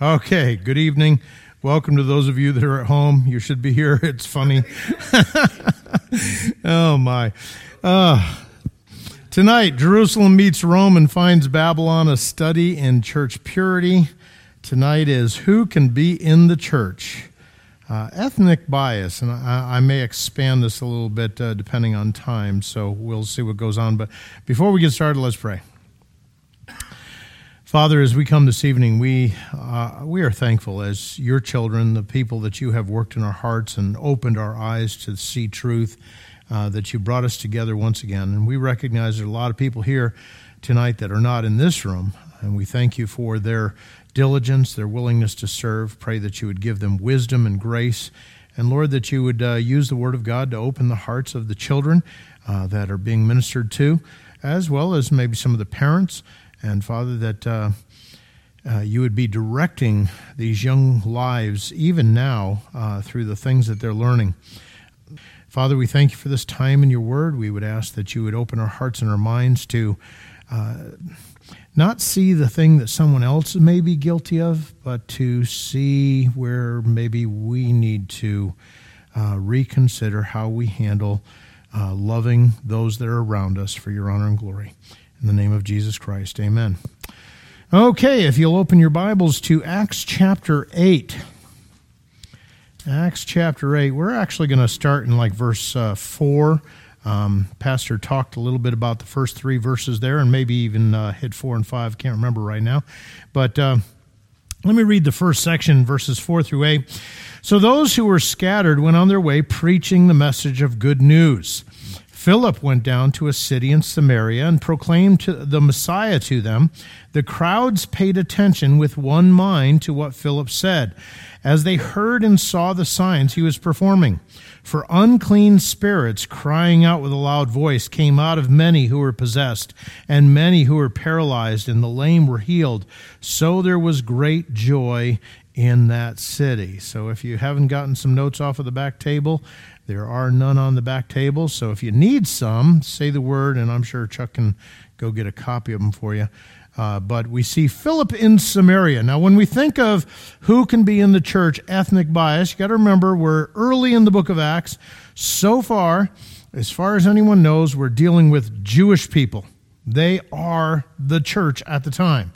Okay, good evening. Welcome to those of you that are at home. You should be here. It's funny. oh, my. Uh, tonight, Jerusalem meets Rome and finds Babylon a study in church purity. Tonight is Who Can Be in the Church? Uh, ethnic bias, and I, I, may expand this a little bit uh, depending on time, so we'll see what goes on. But before we get started, let's pray. Father, as we come this evening, we, uh, we are thankful as your children, the people that you have worked in our hearts and opened our eyes to see truth, uh, that you brought us together once again. And we recognize there are a lot of people here tonight that are not in this room, and we thank you for their diligence, their willingness to serve. Pray that you would give them wisdom and grace. And Lord, that you would uh, use the Word of God to open the hearts of the children uh, that are being ministered to, as well as maybe some of the parents. And Father, that uh, uh, you would be directing these young lives, even now, uh, through the things that they're learning. Father, we thank you for this time in your word. We would ask that you would open our hearts and our minds to uh, not see the thing that someone else may be guilty of, but to see where maybe we need to uh, reconsider how we handle uh, loving those that are around us for your honor and glory. In the name of Jesus Christ, amen. Okay, if you'll open your Bibles to Acts chapter 8. Acts chapter 8. We're actually going to start in like verse uh, 4. Um, Pastor talked a little bit about the first three verses there and maybe even uh, hit 4 and 5. Can't remember right now. But uh, let me read the first section, verses 4 through 8. So those who were scattered went on their way preaching the message of good news. Philip went down to a city in Samaria and proclaimed the Messiah to them. The crowds paid attention with one mind to what Philip said, as they heard and saw the signs he was performing. For unclean spirits, crying out with a loud voice, came out of many who were possessed, and many who were paralyzed, and the lame were healed. So there was great joy in that city. So if you haven't gotten some notes off of the back table, there are none on the back table, so if you need some, say the word, and I'm sure Chuck can go get a copy of them for you. Uh, but we see Philip in Samaria. Now, when we think of who can be in the church, ethnic bias, you got to remember we're early in the book of Acts. So far, as far as anyone knows, we're dealing with Jewish people. They are the church at the time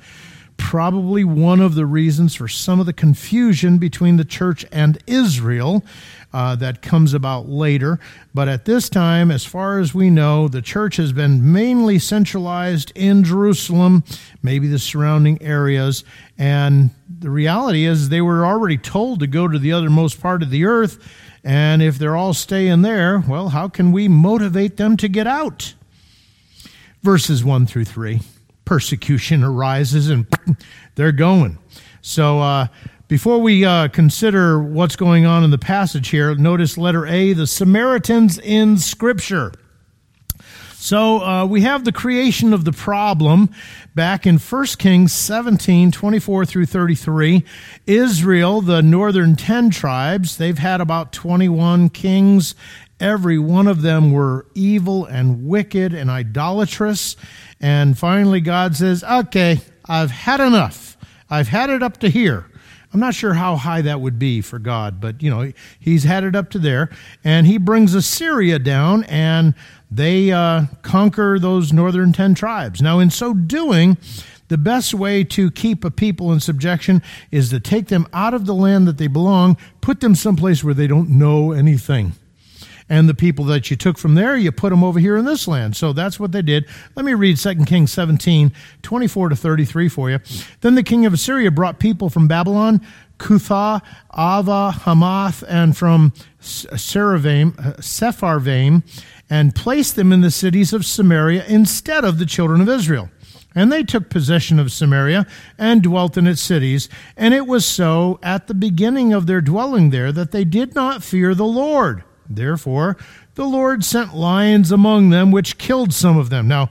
probably one of the reasons for some of the confusion between the church and Israel uh, that comes about later. But at this time, as far as we know, the church has been mainly centralized in Jerusalem, maybe the surrounding areas. And the reality is, they were already told to go to the othermost part of the earth. And if they're all staying there, well, how can we motivate them to get out? Verses 1 through 3 persecution arises and they're going. So, uh, before we uh, consider what's going on in the passage here, notice letter A, the Samaritans in Scripture. So uh, we have the creation of the problem back in 1 Kings 17, 24 through 33. Israel, the northern 10 tribes, they've had about 21 kings. Every one of them were evil and wicked and idolatrous. And finally, God says, Okay, I've had enough. I've had it up to here. I'm not sure how high that would be for God, but you know, he's had it up to there. And he brings Assyria down and they uh, conquer those northern 10 tribes. Now, in so doing, the best way to keep a people in subjection is to take them out of the land that they belong, put them someplace where they don't know anything and the people that you took from there, you put them over here in this land. So that's what they did. Let me read 2 Kings 17, 24 to 33 for you. Then the king of Assyria brought people from Babylon, Cuthah, Ava, Hamath, and from Sepharvaim, uh, Sepharvaim, and placed them in the cities of Samaria instead of the children of Israel. And they took possession of Samaria and dwelt in its cities. And it was so at the beginning of their dwelling there that they did not fear the Lord Therefore, the Lord sent lions among them, which killed some of them. Now,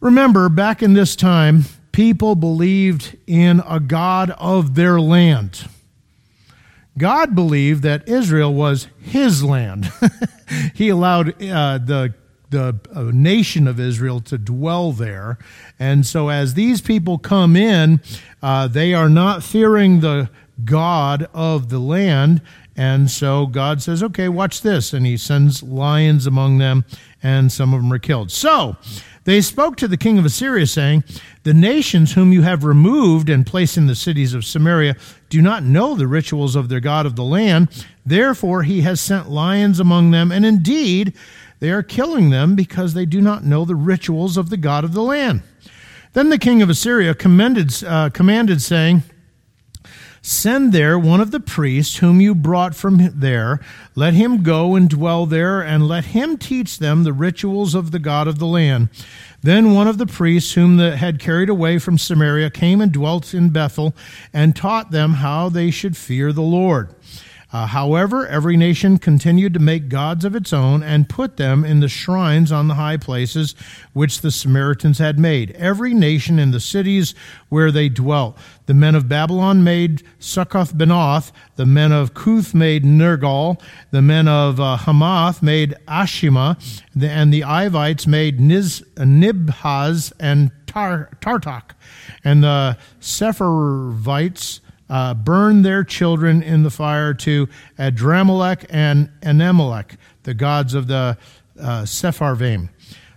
remember, back in this time, people believed in a God of their land. God believed that Israel was his land. he allowed uh, the the uh, nation of Israel to dwell there. And so as these people come in, uh, they are not fearing the God of the land. And so God says, okay, watch this. And he sends lions among them, and some of them are killed. So they spoke to the king of Assyria, saying, The nations whom you have removed and placed in the cities of Samaria do not know the rituals of their God of the land. Therefore, he has sent lions among them, and indeed, they are killing them because they do not know the rituals of the God of the land. Then the king of Assyria commended, uh, commanded, saying, Send there one of the priests whom you brought from there. Let him go and dwell there, and let him teach them the rituals of the God of the land. Then one of the priests whom the, had carried away from Samaria came and dwelt in Bethel, and taught them how they should fear the Lord. Uh, however, every nation continued to make gods of its own and put them in the shrines on the high places which the Samaritans had made. Every nation in the cities where they dwelt. The men of Babylon made Succoth Benoth. The men of Cuth made Nergal. The men of uh, Hamath made Ashima. And the Ivites made Niz, uh, Nibhaz and Tar, Tartak. And the Sepharvites uh, burned their children in the fire to Adramelech and Anammelech, the gods of the uh, Sepharvaim.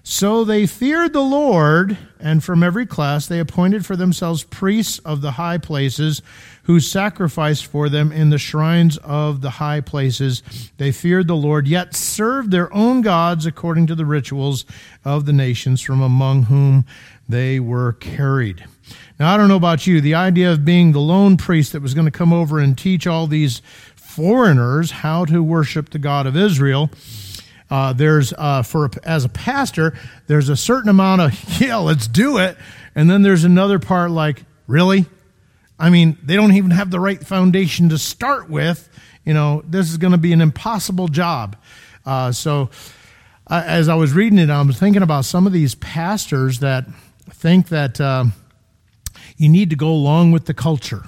So they feared the Lord, and from every class they appointed for themselves priests of the high places who sacrificed for them in the shrines of the high places. They feared the Lord, yet served their own gods according to the rituals of the nations from among whom they were carried. Now, I don't know about you, the idea of being the lone priest that was going to come over and teach all these foreigners how to worship the God of Israel. Uh, there's uh, for as a pastor, there's a certain amount of yeah, let's do it, and then there's another part like really, I mean, they don't even have the right foundation to start with. You know, this is going to be an impossible job. Uh, so, uh, as I was reading it, I was thinking about some of these pastors that think that uh, you need to go along with the culture.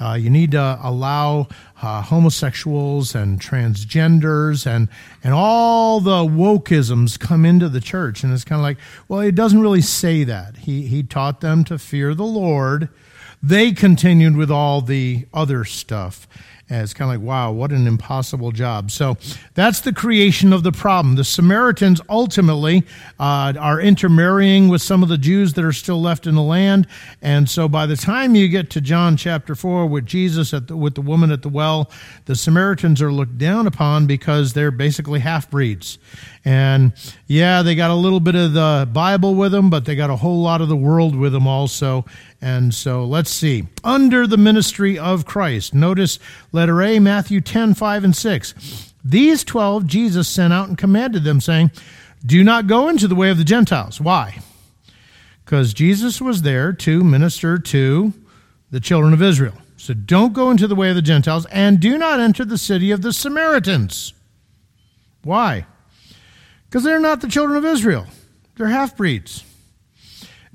Uh, you need to allow uh, homosexuals and transgenders and and all the wokeisms come into the church, and it's kind of like, well, it doesn't really say that. He he taught them to fear the Lord. They continued with all the other stuff, and it's kind of like, wow, what an impossible job. So that's the creation of the problem. The Samaritans ultimately uh, are intermarrying with some of the Jews that are still left in the land. And so by the time you get to John chapter 4 with Jesus at the, with the woman at the well, the Samaritans are looked down upon because they're basically half breeds. And yeah, they got a little bit of the Bible with them, but they got a whole lot of the world with them also. And so let's see. Under the ministry of Christ. Notice letter A, Matthew 10, 5 and 6. These 12 Jesus sent out and commanded them, saying, Do not go into the way of the Gentiles. Why? Because Jesus was there to minister to the children of Israel. So don't go into the way of the Gentiles, and do not enter the city of the Samaritans. Why? because they're not the children of Israel. They're half breeds.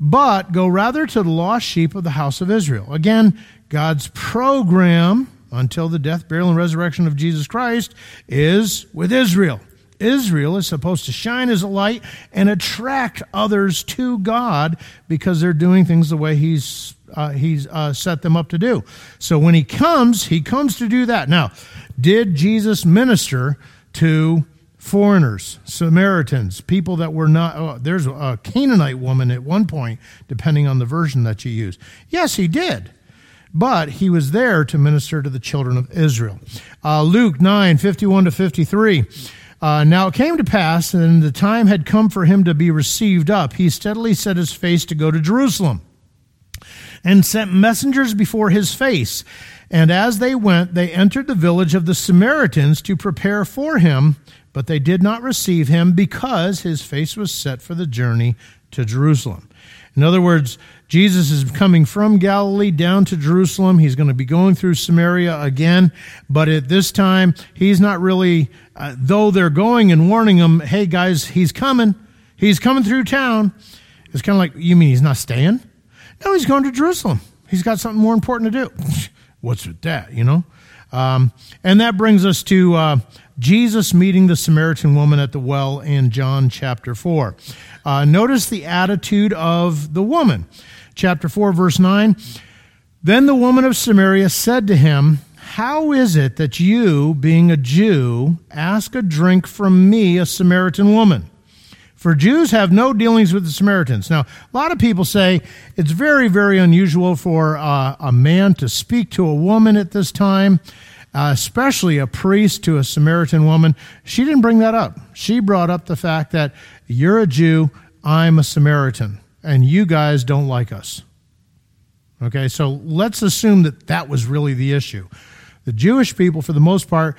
But go rather to the lost sheep of the house of Israel. Again, God's program until the death, burial, and resurrection of Jesus Christ is with Israel. Israel is supposed to shine as a light and attract others to God because they're doing things the way He's uh, He's uh, set them up to do. So when He comes, He comes to do that. Now, did Jesus minister to foreigners, Samaritans, people that were not. Oh, there's a Canaanite woman at one point, depending on the version that you use. Yes, he did. But he was there to minister to the children of Israel. Uh, Luke 9, 51 to 53. Uh, now it came to pass, and the time had come for him to be received up. He steadily set his face to go to Jerusalem and sent messengers before his face. And as they went, they entered the village of the Samaritans to prepare for him but they did not receive him because his face was set for the journey to Jerusalem. In other words, Jesus is coming from Galilee down to Jerusalem. He's going to be going through Samaria again, but at this time, he's not really, uh, though they're going and warning him, hey guys, he's coming. He's coming through town. It's kind of like, you mean he's not staying? No, he's going to Jerusalem. He's got something more important to do. What's with that, you know? Um, and that brings us to uh, Jesus meeting the Samaritan woman at the well in John chapter 4. Uh, notice the attitude of the woman. Chapter 4, verse 9. Then the woman of Samaria said to him, How is it that you, being a Jew, ask a drink from me, a Samaritan woman? For Jews have no dealings with the Samaritans. Now, a lot of people say it's very, very unusual for uh, a man to speak to a woman at this time, uh, especially a priest to a Samaritan woman. She didn't bring that up. She brought up the fact that you're a Jew, I'm a Samaritan, and you guys don't like us. Okay, so let's assume that that was really the issue. The Jewish people, for the most part,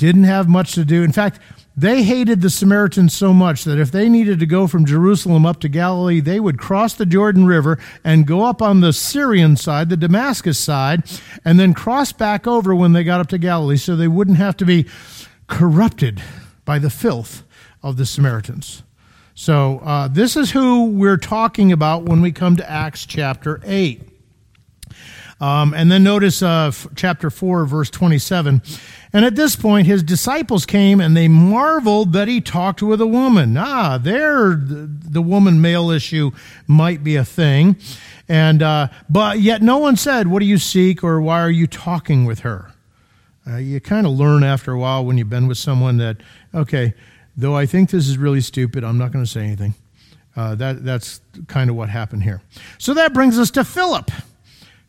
didn't have much to do. In fact, they hated the Samaritans so much that if they needed to go from Jerusalem up to Galilee, they would cross the Jordan River and go up on the Syrian side, the Damascus side, and then cross back over when they got up to Galilee so they wouldn't have to be corrupted by the filth of the Samaritans. So, uh, this is who we're talking about when we come to Acts chapter 8. Um, and then notice uh, f- chapter 4, verse 27. And at this point, his disciples came and they marveled that he talked with a woman. Ah, there, the, woman male issue might be a thing. And, uh, but yet no one said, What do you seek or why are you talking with her? Uh, you kind of learn after a while when you've been with someone that, okay, though I think this is really stupid, I'm not going to say anything. Uh, that, that's kind of what happened here. So that brings us to Philip.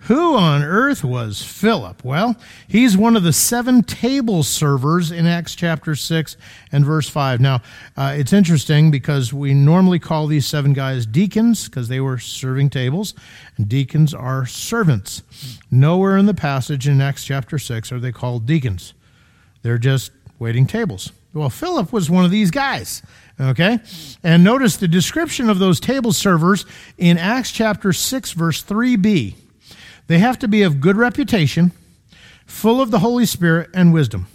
Who on earth was Philip? Well, he's one of the seven table servers in Acts chapter 6 and verse 5. Now, uh, it's interesting because we normally call these seven guys deacons because they were serving tables, and deacons are servants. Nowhere in the passage in Acts chapter 6 are they called deacons, they're just waiting tables. Well, Philip was one of these guys. Okay? And notice the description of those table servers in Acts chapter 6, verse 3b. They have to be of good reputation, full of the Holy Spirit and wisdom.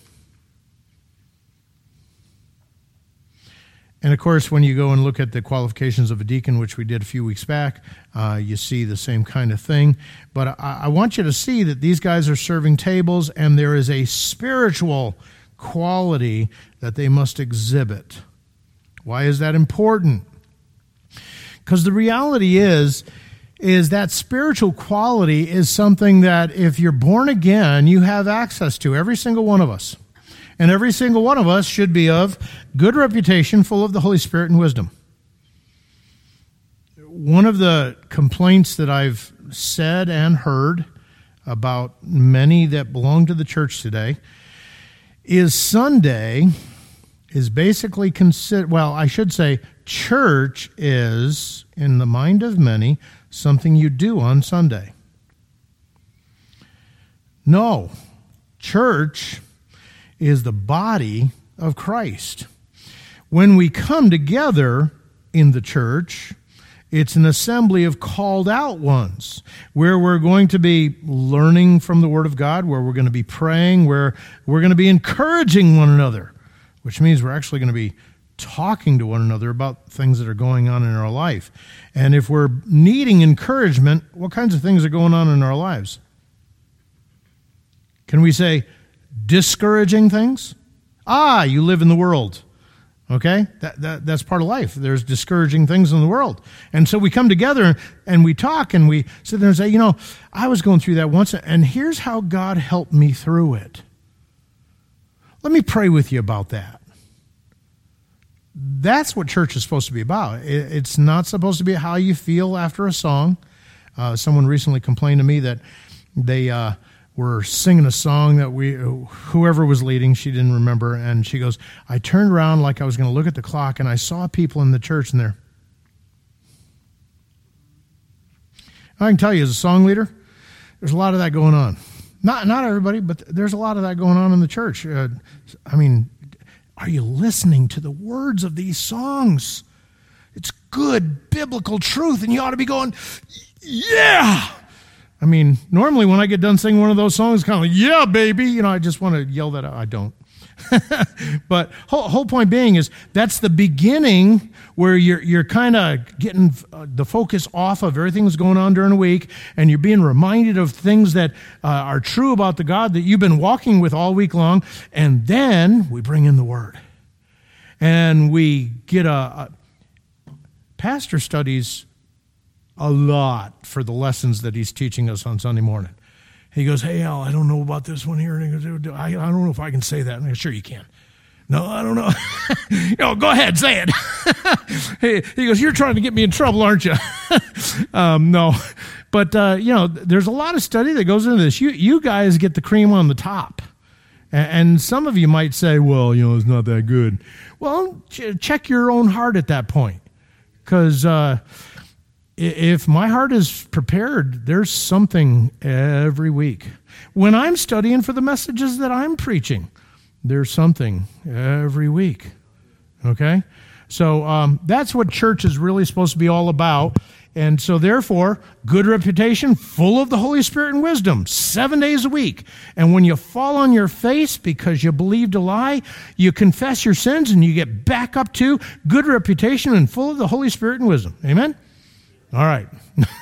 And of course, when you go and look at the qualifications of a deacon, which we did a few weeks back, uh, you see the same kind of thing. But I, I want you to see that these guys are serving tables, and there is a spiritual quality that they must exhibit. Why is that important? Because the reality is, is that spiritual quality is something that if you're born again, you have access to, every single one of us. And every single one of us should be of good reputation, full of the Holy Spirit and wisdom. One of the complaints that I've said and heard about many that belong to the church today is Sunday is basically considered, well, I should say, church is, in the mind of many, something you do on Sunday. No, church is the body of Christ. When we come together in the church, it's an assembly of called out ones where we're going to be learning from the Word of God, where we're going to be praying, where we're going to be encouraging one another, which means we're actually going to be talking to one another about things that are going on in our life. And if we're needing encouragement, what kinds of things are going on in our lives? Can we say discouraging things? Ah, you live in the world. Okay? That, that, that's part of life. There's discouraging things in the world. And so we come together and we talk and we sit there and say, you know, I was going through that once and here's how God helped me through it. Let me pray with you about that that's what church is supposed to be about. It's not supposed to be how you feel after a song. Uh, someone recently complained to me that they uh, were singing a song that we, whoever was leading, she didn't remember, and she goes, "I turned around like I was going to look at the clock, and I saw people in the church, and there." I can tell you, as a song leader, there's a lot of that going on. Not not everybody, but there's a lot of that going on in the church. Uh, I mean, are you listening to the words of these songs? It's good biblical truth, and you ought to be going, yeah. I mean, normally when I get done singing one of those songs, kind of like, yeah, baby. You know, I just want to yell that out. I don't. but whole, whole point being is that's the beginning where you're, you're kind of getting uh, the focus off of everything that's going on during the week and you're being reminded of things that uh, are true about the God that you've been walking with all week long. And then we bring in the Word. And we get a, a pastor studies a lot for the lessons that he's teaching us on Sunday morning. He goes, Hey, Al, I don't know about this one here. And he goes, I, I don't know if I can say that. And I go, Sure, you can. No, I don't know. you know, go ahead, say it. hey, he goes, You're trying to get me in trouble, aren't you? um, no. But, uh, you know, there's a lot of study that goes into this. You, you guys get the cream on the top. And, and some of you might say, Well, you know, it's not that good. Well, ch- check your own heart at that point. Because, uh, if my heart is prepared, there's something every week. When I'm studying for the messages that I'm preaching, there's something every week. Okay? So um, that's what church is really supposed to be all about. And so, therefore, good reputation, full of the Holy Spirit and wisdom, seven days a week. And when you fall on your face because you believed a lie, you confess your sins and you get back up to good reputation and full of the Holy Spirit and wisdom. Amen? All right.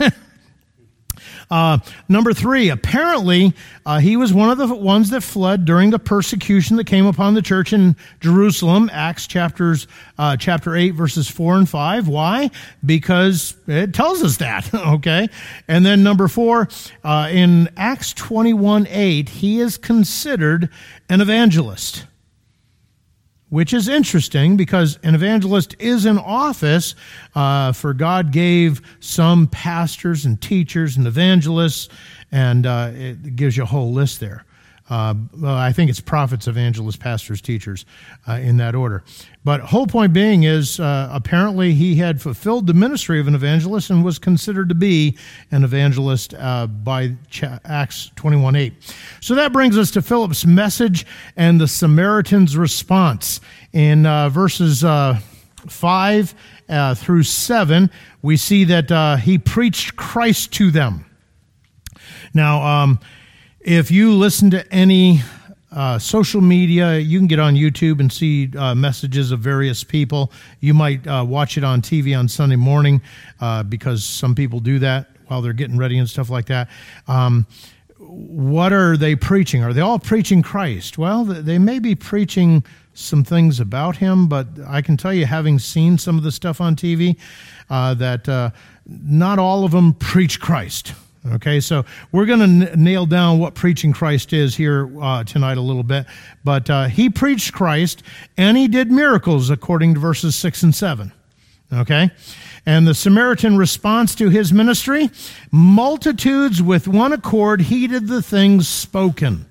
uh, number three, apparently, uh, he was one of the ones that fled during the persecution that came upon the church in Jerusalem, Acts chapters, uh, chapter 8, verses 4 and 5. Why? Because it tells us that, okay? And then number four, uh, in Acts 21 8, he is considered an evangelist which is interesting because an evangelist is in office, uh, for God gave some pastors and teachers and evangelists, and uh, it gives you a whole list there. Uh, I think it's prophets, evangelists, pastors, teachers, uh, in that order. But whole point being is uh, apparently he had fulfilled the ministry of an evangelist and was considered to be an evangelist uh, by Acts 21 8. So that brings us to Philip's message and the Samaritan's response. In uh, verses uh, 5 through 7, we see that he preached Christ to them. Now, um, if you listen to any uh, social media, you can get on YouTube and see uh, messages of various people. You might uh, watch it on TV on Sunday morning uh, because some people do that while they're getting ready and stuff like that. Um, what are they preaching? Are they all preaching Christ? Well, they may be preaching some things about him, but I can tell you, having seen some of the stuff on TV, uh, that uh, not all of them preach Christ. Okay, so we're going to n- nail down what preaching Christ is here uh, tonight a little bit. But uh, he preached Christ and he did miracles according to verses 6 and 7. Okay? And the Samaritan response to his ministry multitudes with one accord heeded the things spoken.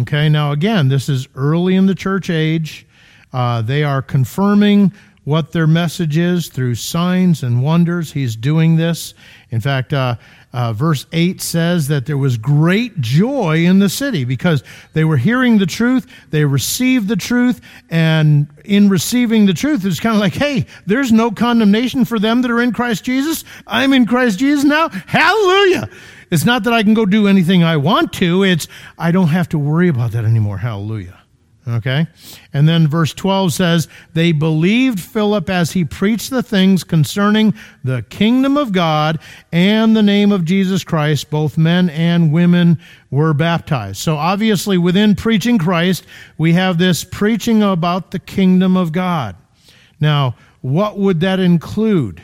Okay, now again, this is early in the church age. Uh, they are confirming what their message is through signs and wonders. He's doing this. In fact, uh, uh, verse 8 says that there was great joy in the city because they were hearing the truth, they received the truth, and in receiving the truth, it's kind of like, hey, there's no condemnation for them that are in Christ Jesus. I'm in Christ Jesus now. Hallelujah. It's not that I can go do anything I want to, it's I don't have to worry about that anymore. Hallelujah. Okay? And then verse 12 says, They believed Philip as he preached the things concerning the kingdom of God and the name of Jesus Christ. Both men and women were baptized. So obviously, within preaching Christ, we have this preaching about the kingdom of God. Now, what would that include?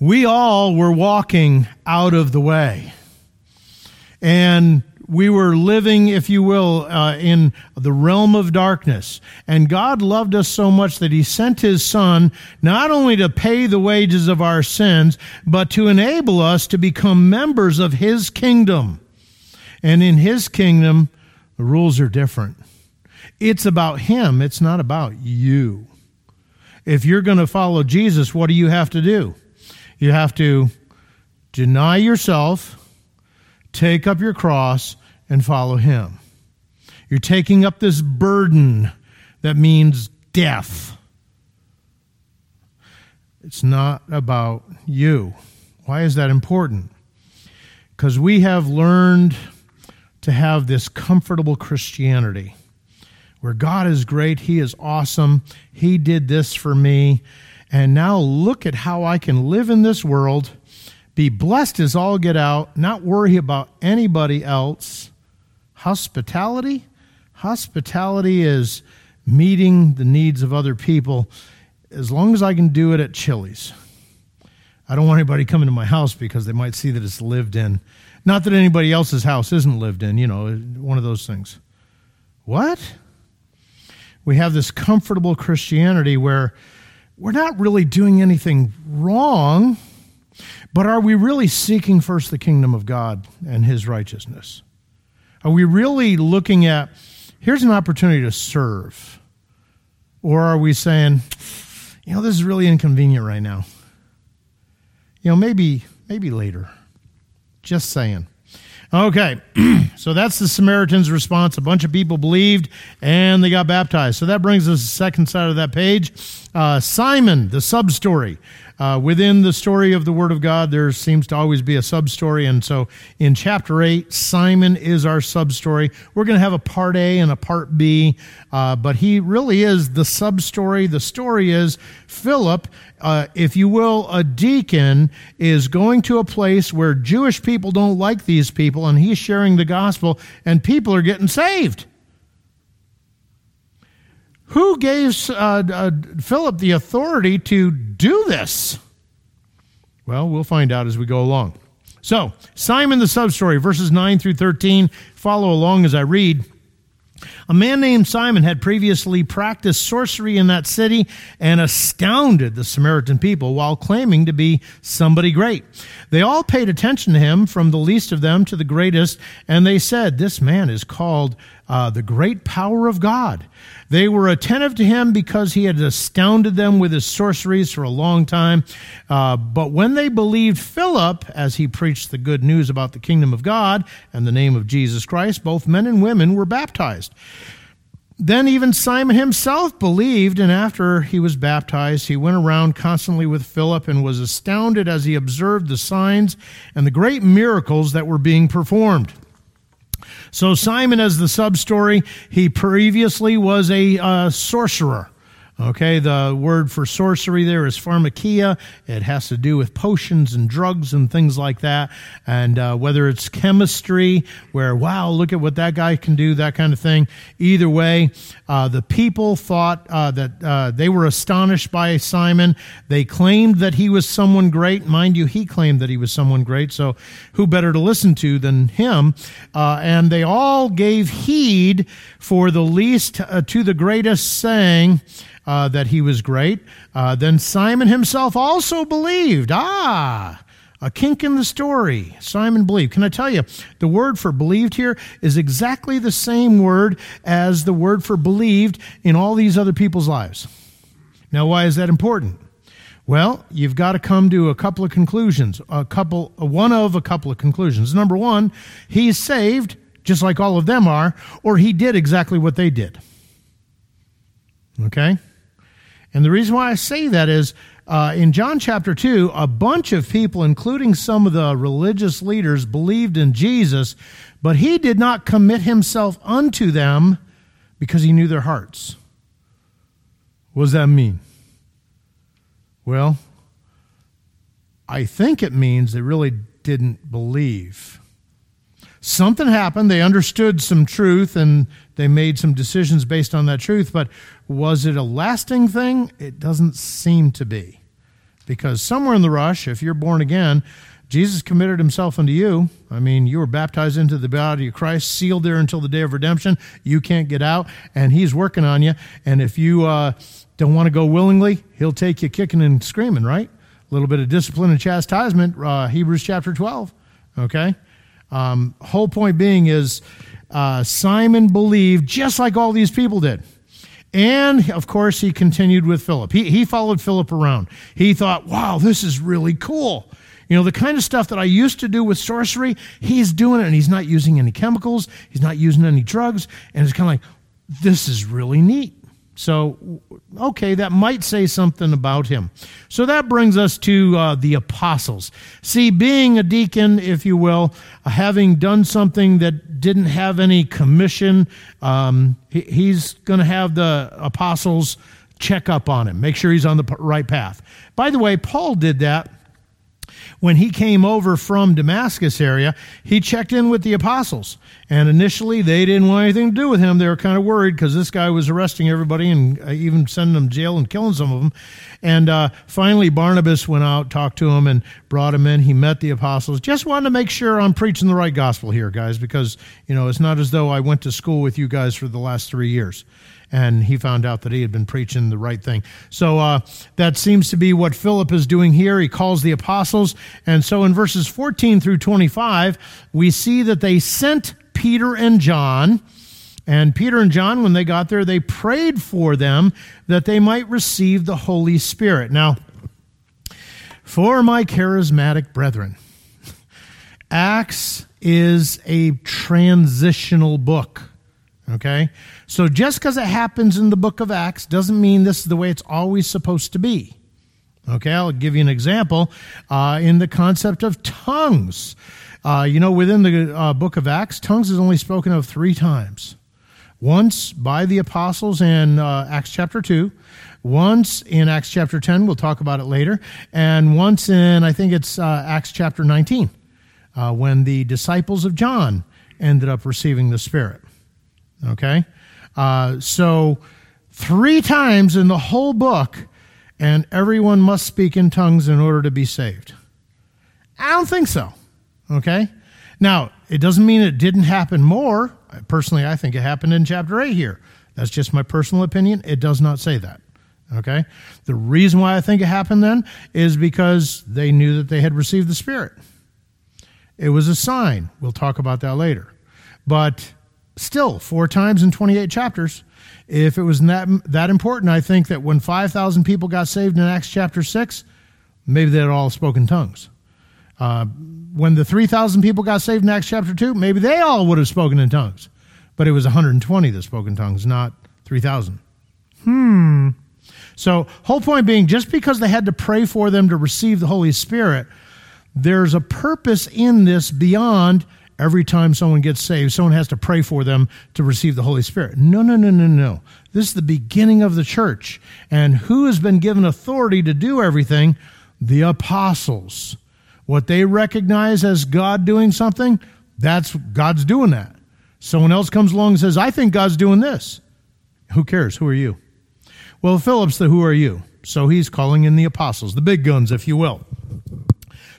We all were walking out of the way. And we were living, if you will, uh, in the realm of darkness. And God loved us so much that He sent His Son not only to pay the wages of our sins, but to enable us to become members of His kingdom. And in His kingdom, the rules are different. It's about Him, it's not about you. If you're going to follow Jesus, what do you have to do? You have to deny yourself, take up your cross, and follow him. You're taking up this burden that means death. It's not about you. Why is that important? Because we have learned to have this comfortable Christianity where God is great, He is awesome, He did this for me, and now look at how I can live in this world, be blessed as all get out, not worry about anybody else. Hospitality? Hospitality is meeting the needs of other people as long as I can do it at Chili's. I don't want anybody coming to my house because they might see that it's lived in. Not that anybody else's house isn't lived in, you know, one of those things. What? We have this comfortable Christianity where we're not really doing anything wrong, but are we really seeking first the kingdom of God and his righteousness? Are we really looking at here's an opportunity to serve? Or are we saying, you know, this is really inconvenient right now? You know, maybe maybe later. Just saying. Okay, so that's the Samaritan's response. A bunch of people believed and they got baptized. So that brings us to the second side of that page. Uh, Simon, the sub story. Uh, within the story of the Word of God, there seems to always be a sub story. And so in chapter 8, Simon is our sub story. We're going to have a part A and a part B, uh, but he really is the sub story. The story is Philip, uh, if you will, a deacon, is going to a place where Jewish people don't like these people, and he's sharing the gospel, and people are getting saved. Who gave uh, uh, Philip the authority to do this? Well, we'll find out as we go along. So, Simon the substory, verses 9 through 13. Follow along as I read. A man named Simon had previously practiced sorcery in that city and astounded the Samaritan people while claiming to be somebody great. They all paid attention to him, from the least of them to the greatest, and they said, This man is called uh, the great power of God. They were attentive to him because he had astounded them with his sorceries for a long time. Uh, but when they believed Philip as he preached the good news about the kingdom of God and the name of Jesus Christ, both men and women were baptized. Then even Simon himself believed, and after he was baptized, he went around constantly with Philip and was astounded as he observed the signs and the great miracles that were being performed. So Simon, as the sub story, he previously was a uh, sorcerer. Okay, the word for sorcery there is pharmakia. It has to do with potions and drugs and things like that. And uh, whether it's chemistry, where, wow, look at what that guy can do, that kind of thing. Either way, uh, the people thought uh, that uh, they were astonished by Simon. They claimed that he was someone great. Mind you, he claimed that he was someone great. So who better to listen to than him? Uh, and they all gave heed for the least uh, to the greatest, saying, uh, that he was great. Uh, then Simon himself also believed. Ah, a kink in the story. Simon believed. Can I tell you, the word for believed here is exactly the same word as the word for believed in all these other people's lives. Now, why is that important? Well, you've got to come to a couple of conclusions. A couple, one of a couple of conclusions. Number one, he's saved, just like all of them are, or he did exactly what they did. Okay? And the reason why I say that is uh, in John chapter 2, a bunch of people, including some of the religious leaders, believed in Jesus, but he did not commit himself unto them because he knew their hearts. What does that mean? Well, I think it means they really didn't believe. Something happened. They understood some truth and they made some decisions based on that truth, but was it a lasting thing? It doesn't seem to be. Because somewhere in the rush, if you're born again, Jesus committed himself unto you. I mean, you were baptized into the body of Christ, sealed there until the day of redemption. You can't get out, and he's working on you. And if you uh, don't want to go willingly, he'll take you kicking and screaming, right? A little bit of discipline and chastisement, uh, Hebrews chapter 12. Okay? Um, whole point being is uh, Simon believed just like all these people did. And of course, he continued with Philip. He, he followed Philip around. He thought, wow, this is really cool. You know, the kind of stuff that I used to do with sorcery, he's doing it and he's not using any chemicals, he's not using any drugs. And it's kind of like, this is really neat. So, okay, that might say something about him. So that brings us to uh, the apostles. See, being a deacon, if you will, uh, having done something that didn't have any commission, um, he, he's going to have the apostles check up on him, make sure he's on the right path. By the way, Paul did that when he came over from Damascus area, he checked in with the apostles. And initially, they didn't want anything to do with him. They were kind of worried because this guy was arresting everybody and uh, even sending them to jail and killing some of them. And uh, finally, Barnabas went out, talked to him, and brought him in. He met the apostles. Just wanted to make sure I'm preaching the right gospel here, guys, because, you know, it's not as though I went to school with you guys for the last three years and he found out that he had been preaching the right thing. So uh, that seems to be what Philip is doing here. He calls the apostles. And so in verses 14 through 25, we see that they sent Peter and John. And Peter and John, when they got there, they prayed for them that they might receive the Holy Spirit. Now, for my charismatic brethren, Acts is a transitional book. Okay? So just because it happens in the book of Acts doesn't mean this is the way it's always supposed to be. Okay, I'll give you an example uh, in the concept of tongues. Uh, you know, within the uh, book of Acts, tongues is only spoken of three times. Once by the apostles in uh, Acts chapter 2, once in Acts chapter 10, we'll talk about it later, and once in, I think it's uh, Acts chapter 19, uh, when the disciples of John ended up receiving the Spirit. Okay? Uh, so, three times in the whole book, and everyone must speak in tongues in order to be saved. I don't think so. Okay? Now, it doesn't mean it didn't happen more. Personally, I think it happened in chapter 8 here. That's just my personal opinion. It does not say that. Okay? The reason why I think it happened then is because they knew that they had received the Spirit. It was a sign. We'll talk about that later. But still four times in 28 chapters. If it was that, that important, I think that when 5,000 people got saved in Acts chapter 6, maybe they had all spoken tongues. Uh, when the 3,000 people got saved in Acts chapter 2, maybe they all would have spoken in tongues. But it was 120 that spoke in tongues, not 3,000. Hmm. So, whole point being, just because they had to pray for them to receive the Holy Spirit, there's a purpose in this beyond every time someone gets saved, someone has to pray for them to receive the Holy Spirit. No, no, no, no, no. This is the beginning of the church. And who has been given authority to do everything? The apostles. What they recognize as God doing something, that's God's doing that. Someone else comes along and says, I think God's doing this. Who cares? Who are you? Well, Philip's the who are you? So he's calling in the apostles, the big guns, if you will.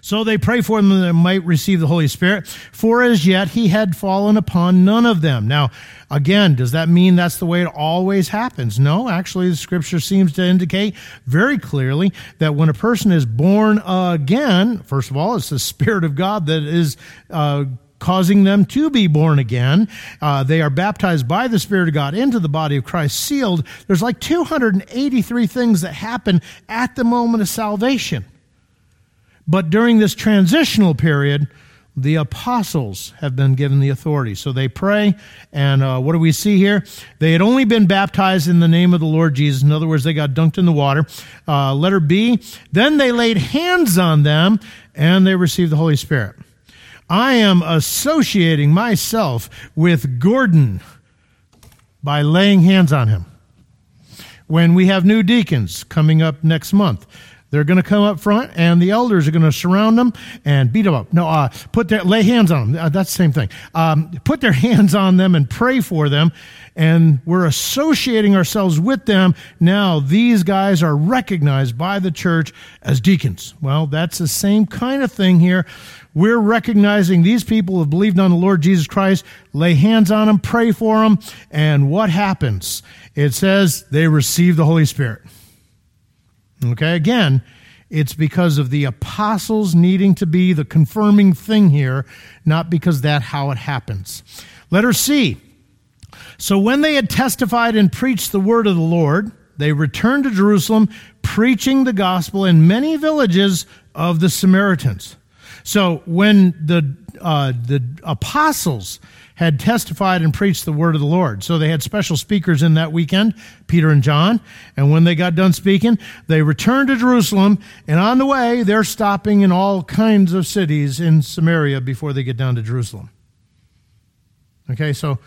So they pray for them that they might receive the Holy Spirit, for as yet he had fallen upon none of them. Now, again, does that mean that's the way it always happens? No, actually, the scripture seems to indicate very clearly that when a person is born again, first of all, it's the Spirit of God that is, uh, causing them to be born again. Uh, they are baptized by the Spirit of God into the body of Christ, sealed. There's like 283 things that happen at the moment of salvation. But during this transitional period, the apostles have been given the authority. So they pray, and uh, what do we see here? They had only been baptized in the name of the Lord Jesus. In other words, they got dunked in the water. Uh, letter B, then they laid hands on them, and they received the Holy Spirit. I am associating myself with Gordon by laying hands on him. When we have new deacons coming up next month, they're going to come up front, and the elders are going to surround them and beat them up. No, uh, put their lay hands on them. Uh, that's the same thing. Um, put their hands on them and pray for them, and we're associating ourselves with them. Now these guys are recognized by the church as deacons. Well, that's the same kind of thing here. We're recognizing these people who have believed on the Lord Jesus Christ, lay hands on them, pray for them, and what happens? It says they receive the Holy Spirit. Okay, again, it's because of the apostles needing to be the confirming thing here, not because that how it happens. Letter C. So when they had testified and preached the word of the Lord, they returned to Jerusalem, preaching the gospel in many villages of the Samaritans. So when the uh, the apostles had testified and preached the word of the Lord. So they had special speakers in that weekend, Peter and John. And when they got done speaking, they returned to Jerusalem. And on the way, they're stopping in all kinds of cities in Samaria before they get down to Jerusalem. Okay, so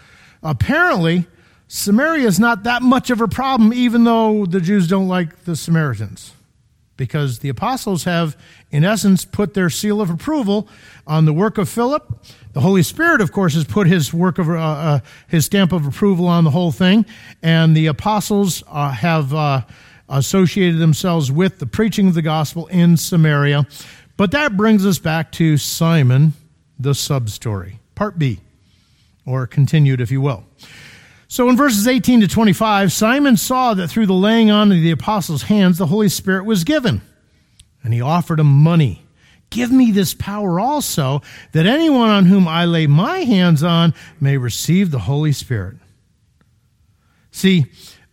apparently, Samaria is not that much of a problem, even though the Jews don't like the Samaritans because the apostles have, in essence, put their seal of approval on the work of Philip. The Holy Spirit, of course, has put his work of uh, uh, his stamp of approval on the whole thing, and the apostles uh, have uh, associated themselves with the preaching of the gospel in Samaria. But that brings us back to Simon, the sub story, part B, or continued, if you will. So in verses 18 to 25, Simon saw that through the laying on of the apostles' hands, the Holy Spirit was given. And he offered him money. Give me this power also, that anyone on whom I lay my hands on may receive the Holy Spirit. See,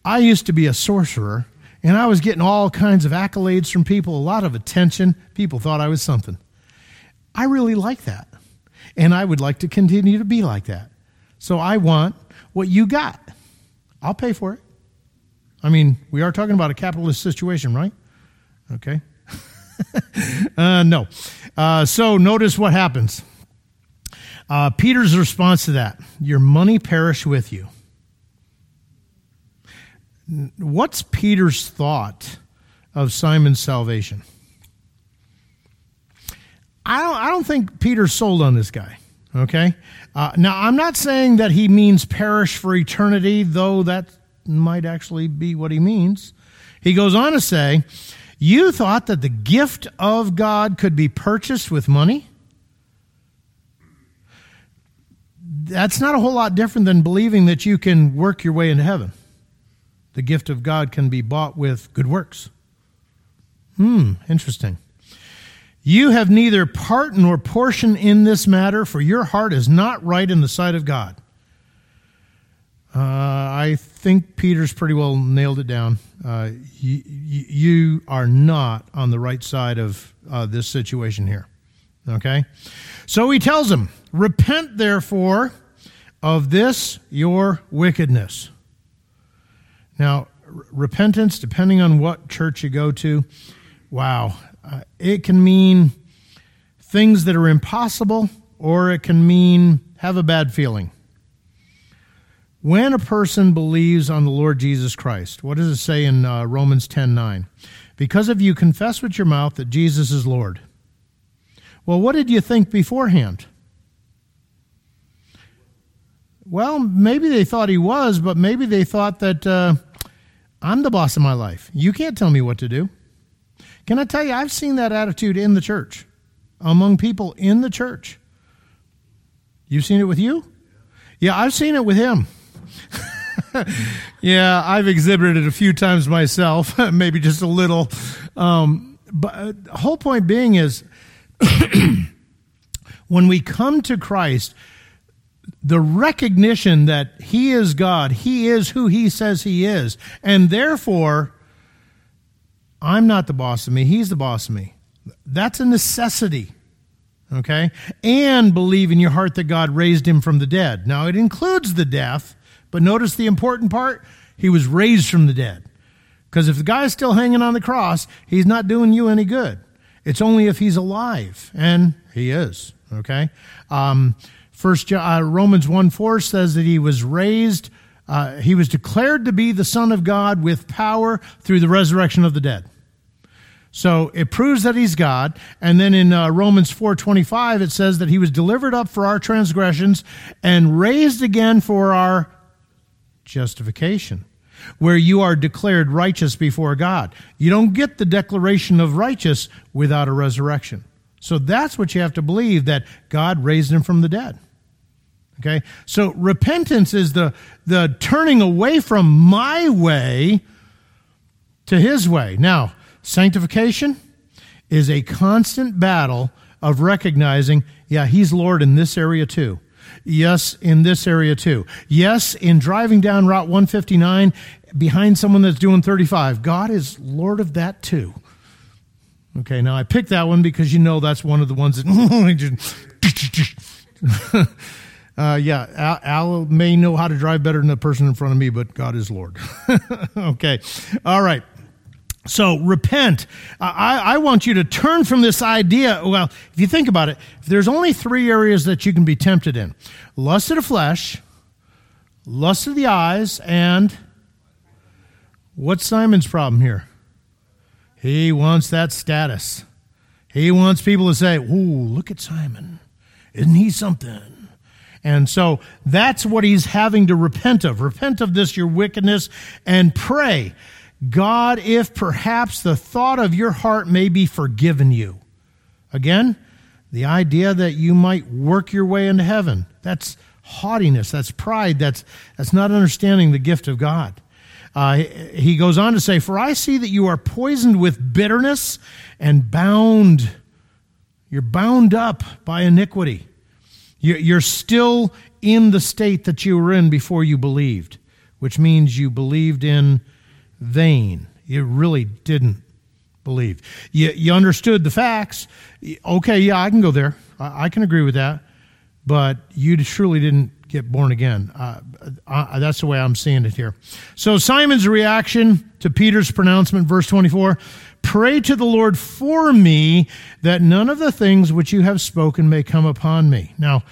I used to be a sorcerer, and I was getting all kinds of accolades from people, a lot of attention. People thought I was something. I really like that. And I would like to continue to be like that. So I want what you got. I'll pay for it. I mean, we are talking about a capitalist situation, right? Okay. uh, no. Uh, so notice what happens. Uh, Peter's response to that Your money perish with you. What's Peter's thought of Simon's salvation? I don't, I don't think Peter's sold on this guy. Okay? Uh, now, I'm not saying that he means perish for eternity, though that might actually be what he means. He goes on to say, You thought that the gift of God could be purchased with money? That's not a whole lot different than believing that you can work your way into heaven. The gift of God can be bought with good works. Hmm, interesting. You have neither part nor portion in this matter, for your heart is not right in the sight of God. Uh, I think Peter's pretty well nailed it down. Uh, you, you, are not on the right side of uh, this situation here. Okay? So he tells him, Repent therefore of this your wickedness. Now, repentance, depending on what church you go to, wow, it can mean things that are impossible, or it can mean have a bad feeling. When a person believes on the Lord Jesus Christ, what does it say in uh, Romans 10 9? Because of you confess with your mouth that Jesus is Lord. Well, what did you think beforehand? Well, maybe they thought he was, but maybe they thought that uh, I'm the boss of my life. You can't tell me what to do. Can I tell you, I've seen that attitude in the church, among people in the church. You've seen it with you? Yeah, I've seen it with him. yeah, I've exhibited it a few times myself, maybe just a little. Um, but uh, the whole point being is when we come to Christ, the recognition that He is God, He is who He says He is, and therefore I'm not the boss of me, he's the boss of me. That's a necessity. Okay? And believe in your heart that God raised him from the dead. Now, it includes the death, but notice the important part he was raised from the dead. Because if the guy's still hanging on the cross, he's not doing you any good. It's only if he's alive, and he is. Okay? Um, First uh, Romans 1 4 says that he was raised, uh, he was declared to be the Son of God with power through the resurrection of the dead. So it proves that he's God. And then in uh, Romans 4:25 it says that he was delivered up for our transgressions and raised again for our justification. Where you are declared righteous before God. You don't get the declaration of righteous without a resurrection. So that's what you have to believe that God raised him from the dead. Okay? So repentance is the the turning away from my way to his way. Now, Sanctification is a constant battle of recognizing, yeah, He's Lord in this area too. Yes, in this area too. Yes, in driving down Route 159 behind someone that's doing 35. God is Lord of that too. Okay, now I picked that one because you know that's one of the ones that. uh, yeah, Al, Al, may know how to drive better than the person in front of me, but God is Lord. okay, all right. So repent. I, I want you to turn from this idea. Well, if you think about it, there's only three areas that you can be tempted in lust of the flesh, lust of the eyes, and what's Simon's problem here? He wants that status. He wants people to say, Ooh, look at Simon. Isn't he something? And so that's what he's having to repent of. Repent of this, your wickedness, and pray God, if perhaps the thought of your heart may be forgiven you. Again, the idea that you might work your way into heaven. That's haughtiness. That's pride. That's, that's not understanding the gift of God. Uh, he goes on to say, For I see that you are poisoned with bitterness and bound. You're bound up by iniquity. You're still in the state that you were in before you believed, which means you believed in vain. You really didn't believe. You, you understood the facts. Okay, yeah, I can go there. I, I can agree with that. But you truly didn't get born again. Uh, that's the way I'm seeing it here. So Simon's reaction to Peter's pronouncement, verse 24 Pray to the Lord for me that none of the things which you have spoken may come upon me. Now,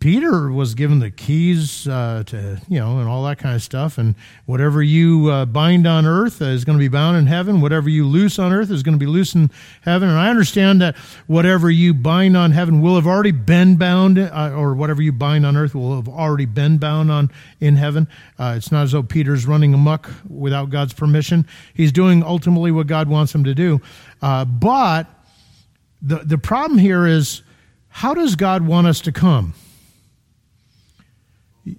Peter was given the keys uh, to, you know, and all that kind of stuff. And whatever you uh, bind on earth is going to be bound in heaven. Whatever you loose on earth is going to be loose in heaven. And I understand that whatever you bind on heaven will have already been bound, uh, or whatever you bind on earth will have already been bound on in heaven. Uh, it's not as though Peter's running amuck without God's permission. He's doing ultimately what God wants him to do. Uh, but the the problem here is, how does God want us to come?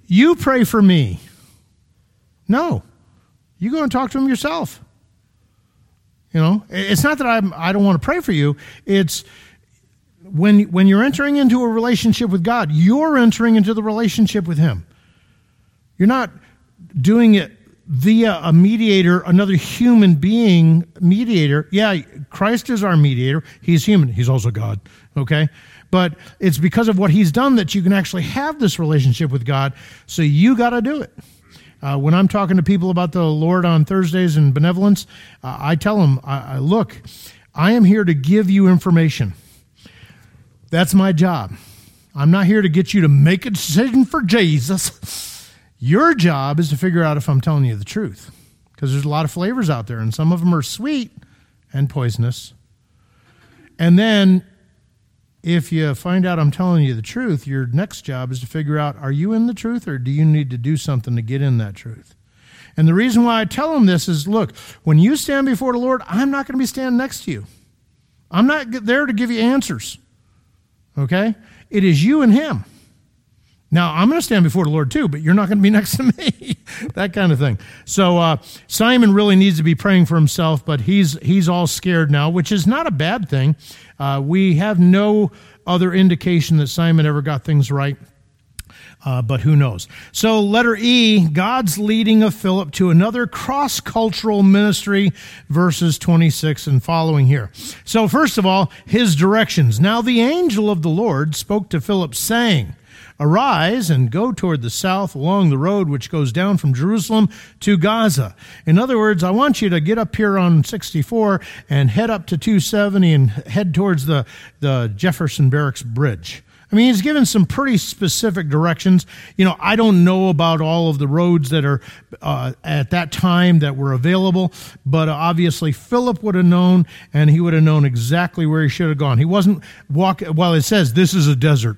You pray for me. No. You go and talk to him yourself. You know, it's not that I'm, I don't want to pray for you. It's when, when you're entering into a relationship with God, you're entering into the relationship with Him. You're not doing it via a mediator, another human being mediator. Yeah, Christ is our mediator. He's human. He's also God. Okay? But it's because of what he's done that you can actually have this relationship with God. So you got to do it. Uh, when I'm talking to people about the Lord on Thursdays and benevolence, uh, I tell them, I, I, look, I am here to give you information. That's my job. I'm not here to get you to make a decision for Jesus. Your job is to figure out if I'm telling you the truth. Because there's a lot of flavors out there, and some of them are sweet and poisonous. And then if you find out I'm telling you the truth, your next job is to figure out are you in the truth or do you need to do something to get in that truth? And the reason why I tell them this is look, when you stand before the Lord, I'm not going to be standing next to you. I'm not there to give you answers. Okay? It is you and Him. Now, I'm going to stand before the Lord too, but you're not going to be next to me. that kind of thing. So, uh, Simon really needs to be praying for himself, but he's, he's all scared now, which is not a bad thing. Uh, we have no other indication that Simon ever got things right. Uh, but who knows? So, letter E, God's leading of Philip to another cross cultural ministry, verses 26 and following here. So, first of all, his directions. Now, the angel of the Lord spoke to Philip, saying, Arise and go toward the south along the road which goes down from Jerusalem to Gaza. In other words, I want you to get up here on 64 and head up to 270 and head towards the, the Jefferson Barracks Bridge. I mean, he's given some pretty specific directions. You know, I don't know about all of the roads that are uh, at that time that were available, but obviously Philip would have known, and he would have known exactly where he should have gone. He wasn't walking. Well, it says this is a desert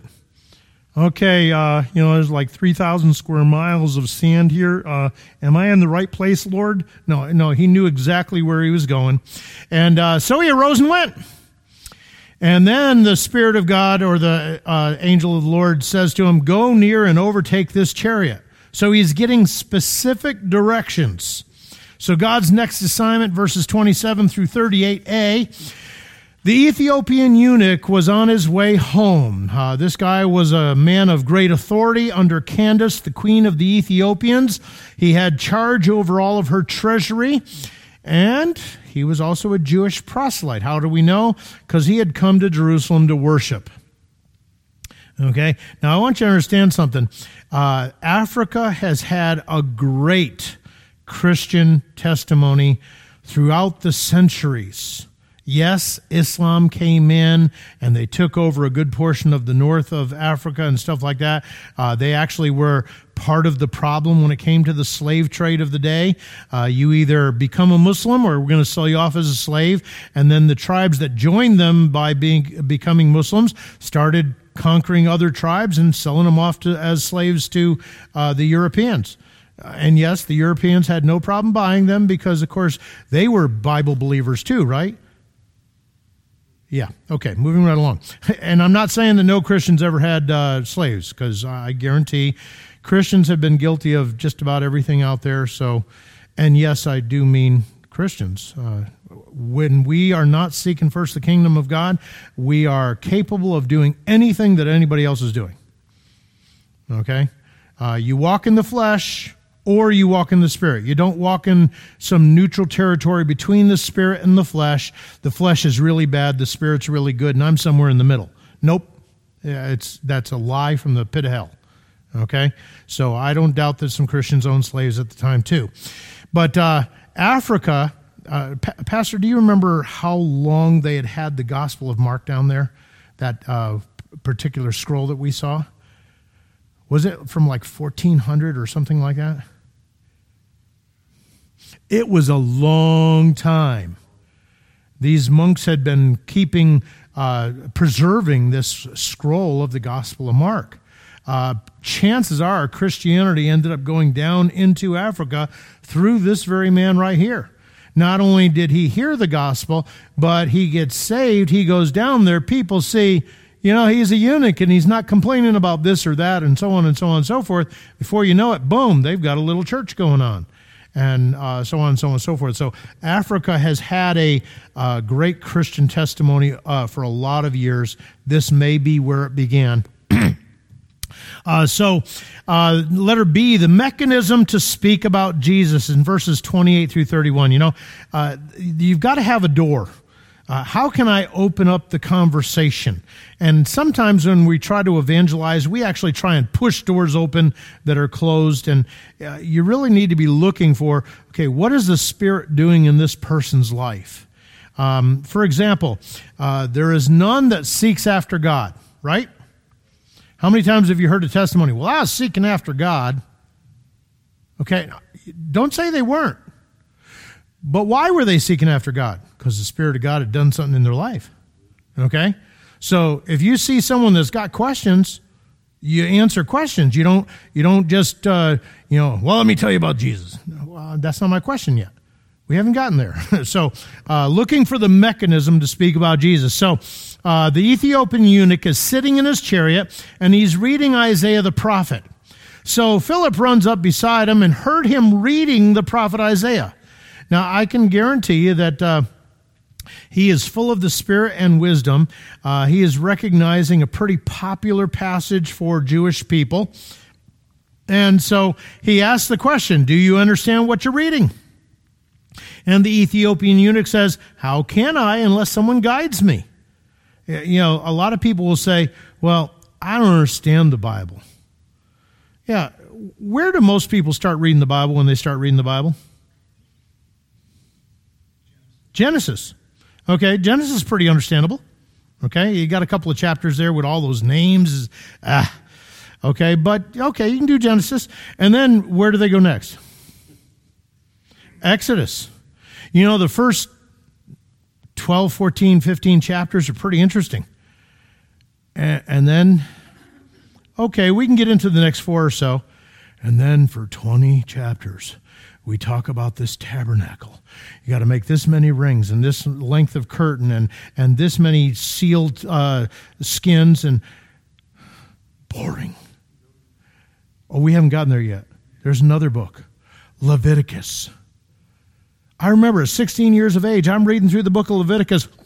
okay, uh, you know, there's like 3,000 square miles of sand here. Uh, am I in the right place, Lord? No, no, he knew exactly where he was going. And uh, so he arose and went. And then the Spirit of God or the uh, angel of the Lord says to him, Go near and overtake this chariot. So he's getting specific directions. So God's next assignment, verses 27 through 38a, the Ethiopian eunuch was on his way home. Uh, this guy was a man of great authority under Candace, the queen of the Ethiopians. He had charge over all of her treasury. And he was also a Jewish proselyte. How do we know? Because he had come to Jerusalem to worship. Okay, now I want you to understand something. Uh, Africa has had a great Christian testimony throughout the centuries. Yes, Islam came in and they took over a good portion of the north of Africa and stuff like that. Uh, they actually were part of the problem when it came to the slave trade of the day. Uh, you either become a Muslim or we're going to sell you off as a slave. And then the tribes that joined them by being becoming Muslims started conquering other tribes and selling them off to, as slaves to uh, the Europeans. And yes, the Europeans had no problem buying them because, of course, they were Bible believers too, right? Yeah. Okay. Moving right along. And I'm not saying that no Christians ever had uh, slaves, because I guarantee Christians have been guilty of just about everything out there. So, and yes, I do mean Christians. Uh, when we are not seeking first the kingdom of God, we are capable of doing anything that anybody else is doing. Okay? Uh, you walk in the flesh, or you walk in the spirit. You don't walk in some neutral territory between the spirit and the flesh. The flesh is really bad, the spirit's really good, and I'm somewhere in the middle. Nope. It's that's a lie from the pit of hell. Okay? So I don't doubt that some Christians owned slaves at the time too. But uh, Africa, uh, pa- Pastor, do you remember how long they had had the Gospel of Mark down there? That uh, particular scroll that we saw? Was it from like 1400 or something like that? It was a long time. These monks had been keeping, uh, preserving this scroll of the Gospel of Mark. Uh, chances are Christianity ended up going down into Africa through this very man right here. Not only did he hear the gospel, but he gets saved. He goes down there. People see, you know, he's a eunuch and he's not complaining about this or that and so on and so on and so forth. Before you know it, boom, they've got a little church going on and uh, so on and so on and so forth. So Africa has had a uh, great Christian testimony uh, for a lot of years. This may be where it began. Uh, so, uh, letter B, the mechanism to speak about Jesus in verses 28 through 31. You know, uh, you've got to have a door. Uh, how can I open up the conversation? And sometimes when we try to evangelize, we actually try and push doors open that are closed. And uh, you really need to be looking for okay, what is the Spirit doing in this person's life? Um, for example, uh, there is none that seeks after God, right? How many times have you heard a testimony? Well, I was seeking after God. Okay, don't say they weren't. But why were they seeking after God? Because the Spirit of God had done something in their life. Okay? So if you see someone that's got questions, you answer questions. You don't, you don't just, uh, you know, well, let me tell you about Jesus. Well, that's not my question yet. We haven't gotten there. so, uh, looking for the mechanism to speak about Jesus. So, uh, the Ethiopian eunuch is sitting in his chariot and he's reading Isaiah the prophet. So, Philip runs up beside him and heard him reading the prophet Isaiah. Now, I can guarantee you that uh, he is full of the Spirit and wisdom. Uh, he is recognizing a pretty popular passage for Jewish people. And so he asks the question Do you understand what you're reading? And the Ethiopian eunuch says, How can I unless someone guides me? You know, a lot of people will say, Well, I don't understand the Bible. Yeah, where do most people start reading the Bible when they start reading the Bible? Genesis. Okay, Genesis is pretty understandable. Okay, you got a couple of chapters there with all those names. Ah, okay, but okay, you can do Genesis. And then where do they go next? Exodus. You know, the first 12, 14, 15 chapters are pretty interesting. And, and then, okay, we can get into the next four or so. And then for 20 chapters, we talk about this tabernacle. You got to make this many rings and this length of curtain and, and this many sealed uh, skins and boring. Oh, we haven't gotten there yet. There's another book, Leviticus. I remember at 16 years of age, I'm reading through the book of Leviticus.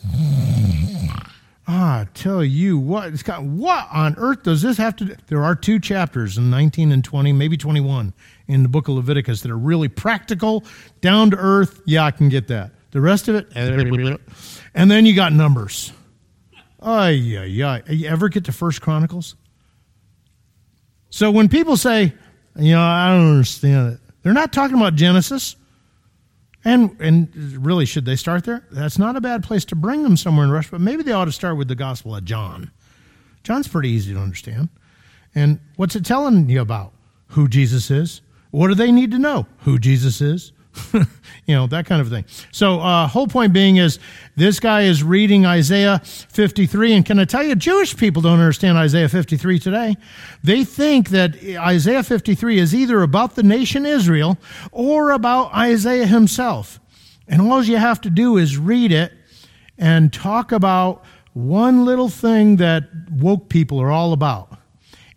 Ah, tell you what, it's got what on earth does this have to do? There are two chapters in 19 and 20, maybe 21 in the book of Leviticus that are really practical, down to earth. Yeah, I can get that. The rest of it, and then you got numbers. Oh yeah, yeah. You ever get to First Chronicles? So when people say, you know, I don't understand it, they're not talking about Genesis. And and really, should they start there? That's not a bad place to bring them somewhere in rush, but maybe they ought to start with the Gospel of John. John's pretty easy to understand. And what's it telling you about? Who Jesus is. What do they need to know? Who Jesus is. you know, that kind of thing. So, uh, whole point being is this guy is reading Isaiah 53. And can I tell you, Jewish people don't understand Isaiah 53 today. They think that Isaiah 53 is either about the nation Israel or about Isaiah himself. And all you have to do is read it and talk about one little thing that woke people are all about.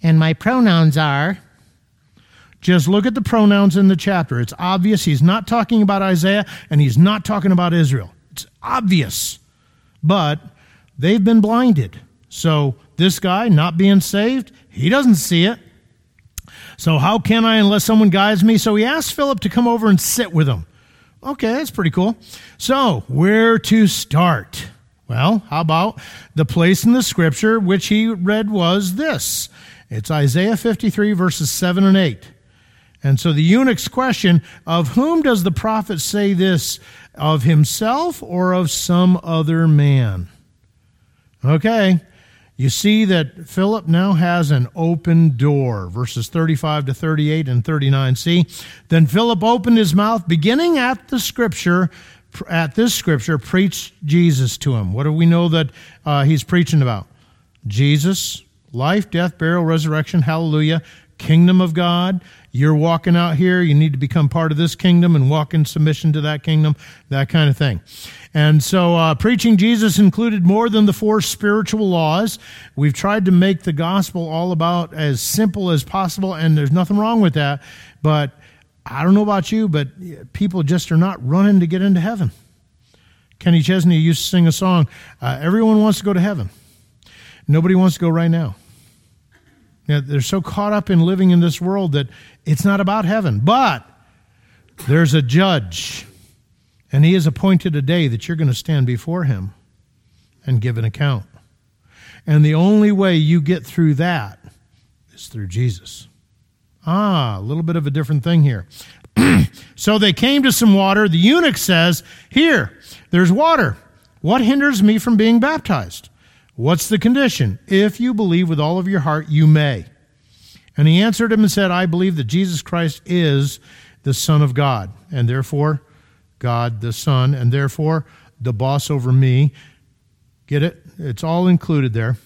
And my pronouns are just look at the pronouns in the chapter. It's obvious he's not talking about Isaiah and he's not talking about Israel. It's obvious. But they've been blinded. So this guy not being saved, he doesn't see it. So how can I unless someone guides me? So he asked Philip to come over and sit with him. Okay, that's pretty cool. So, where to start? Well, how about the place in the scripture which he read was this? It's Isaiah 53, verses 7 and 8. And so the eunuch's question of whom does the prophet say this? Of himself or of some other man? Okay. You see that Philip now has an open door, verses 35 to 38 and 39. See, then Philip opened his mouth, beginning at the scripture, at this scripture, preached Jesus to him. What do we know that uh, he's preaching about? Jesus, life, death, burial, resurrection, hallelujah, kingdom of God. You're walking out here, you need to become part of this kingdom and walk in submission to that kingdom, that kind of thing. And so, uh, preaching Jesus included more than the four spiritual laws. We've tried to make the gospel all about as simple as possible, and there's nothing wrong with that. But I don't know about you, but people just are not running to get into heaven. Kenny Chesney used to sing a song uh, Everyone wants to go to heaven, nobody wants to go right now. You know, they're so caught up in living in this world that it's not about heaven. But there's a judge, and he has appointed a day that you're going to stand before him and give an account. And the only way you get through that is through Jesus. Ah, a little bit of a different thing here. so they came to some water. The eunuch says, Here, there's water. What hinders me from being baptized? What's the condition? If you believe with all of your heart, you may. And he answered him and said, I believe that Jesus Christ is the Son of God, and therefore God the Son, and therefore the boss over me. Get it? It's all included there.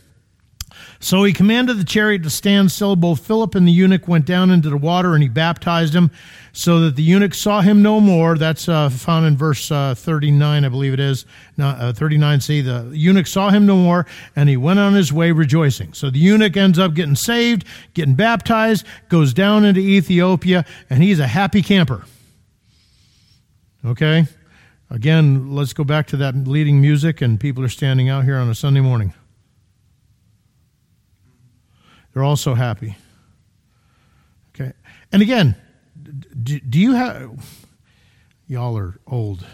So he commanded the chariot to stand still. Both Philip and the eunuch went down into the water, and he baptized him, so that the eunuch saw him no more. That's uh, found in verse uh, 39, I believe it is. uh, 39c. The eunuch saw him no more, and he went on his way rejoicing. So the eunuch ends up getting saved, getting baptized, goes down into Ethiopia, and he's a happy camper. Okay? Again, let's go back to that leading music, and people are standing out here on a Sunday morning. They're also happy. Okay. And again, do, do you have, y'all are old.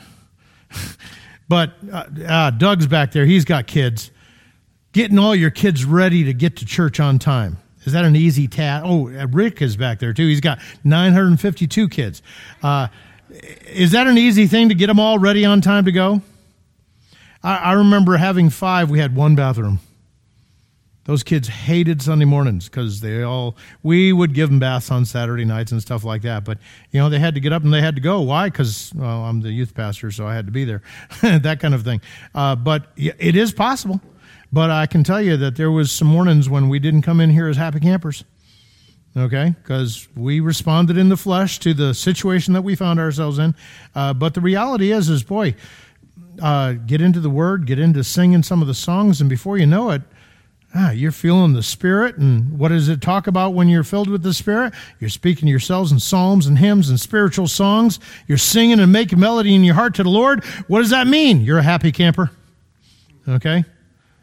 but uh, uh, Doug's back there. He's got kids. Getting all your kids ready to get to church on time. Is that an easy task? Oh, uh, Rick is back there too. He's got 952 kids. Uh, is that an easy thing to get them all ready on time to go? I, I remember having five. We had one bathroom. Those kids hated Sunday mornings because they all, we would give them baths on Saturday nights and stuff like that. But, you know, they had to get up and they had to go. Why? Because, well, I'm the youth pastor, so I had to be there. that kind of thing. Uh, but it is possible. But I can tell you that there was some mornings when we didn't come in here as happy campers. Okay? Because we responded in the flesh to the situation that we found ourselves in. Uh, but the reality is, is boy, uh, get into the word, get into singing some of the songs, and before you know it, Ah, you're feeling the Spirit. And what does it talk about when you're filled with the Spirit? You're speaking to yourselves in psalms and hymns and spiritual songs. You're singing and making melody in your heart to the Lord. What does that mean? You're a happy camper. Okay?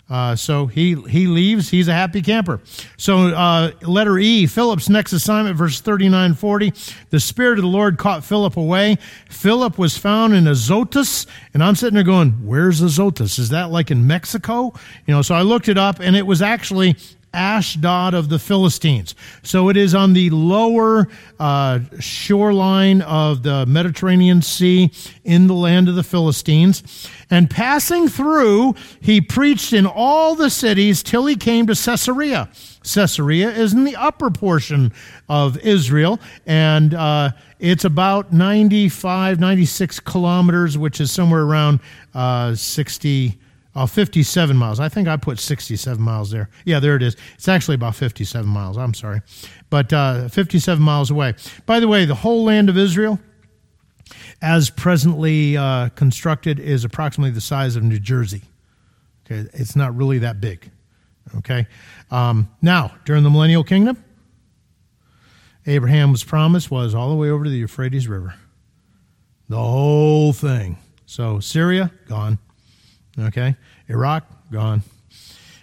Uh, so he he leaves. He's a happy camper. So uh, letter E, Philip's next assignment, verse 39 40. The Spirit of the Lord caught Philip away. Philip was found in Azotus. And I'm sitting there going, where's Azotus? Is that like in Mexico? You know, so I looked it up and it was actually Ashdod of the Philistines. So it is on the lower uh, shoreline of the Mediterranean Sea in the land of the Philistines. And passing through, he preached in all the cities till he came to Caesarea. Caesarea is in the upper portion of Israel, and uh, it's about 95, 96 kilometers, which is somewhere around uh, 60 Oh, 57 miles. I think I put 67 miles there. Yeah, there it is. It's actually about 57 miles. I'm sorry. But uh, 57 miles away. By the way, the whole land of Israel, as presently uh, constructed, is approximately the size of New Jersey. Okay, it's not really that big. Okay. Um, now, during the millennial kingdom, Abraham's promise was all the way over to the Euphrates River. The whole thing. So, Syria, gone. Okay? Iraq, gone.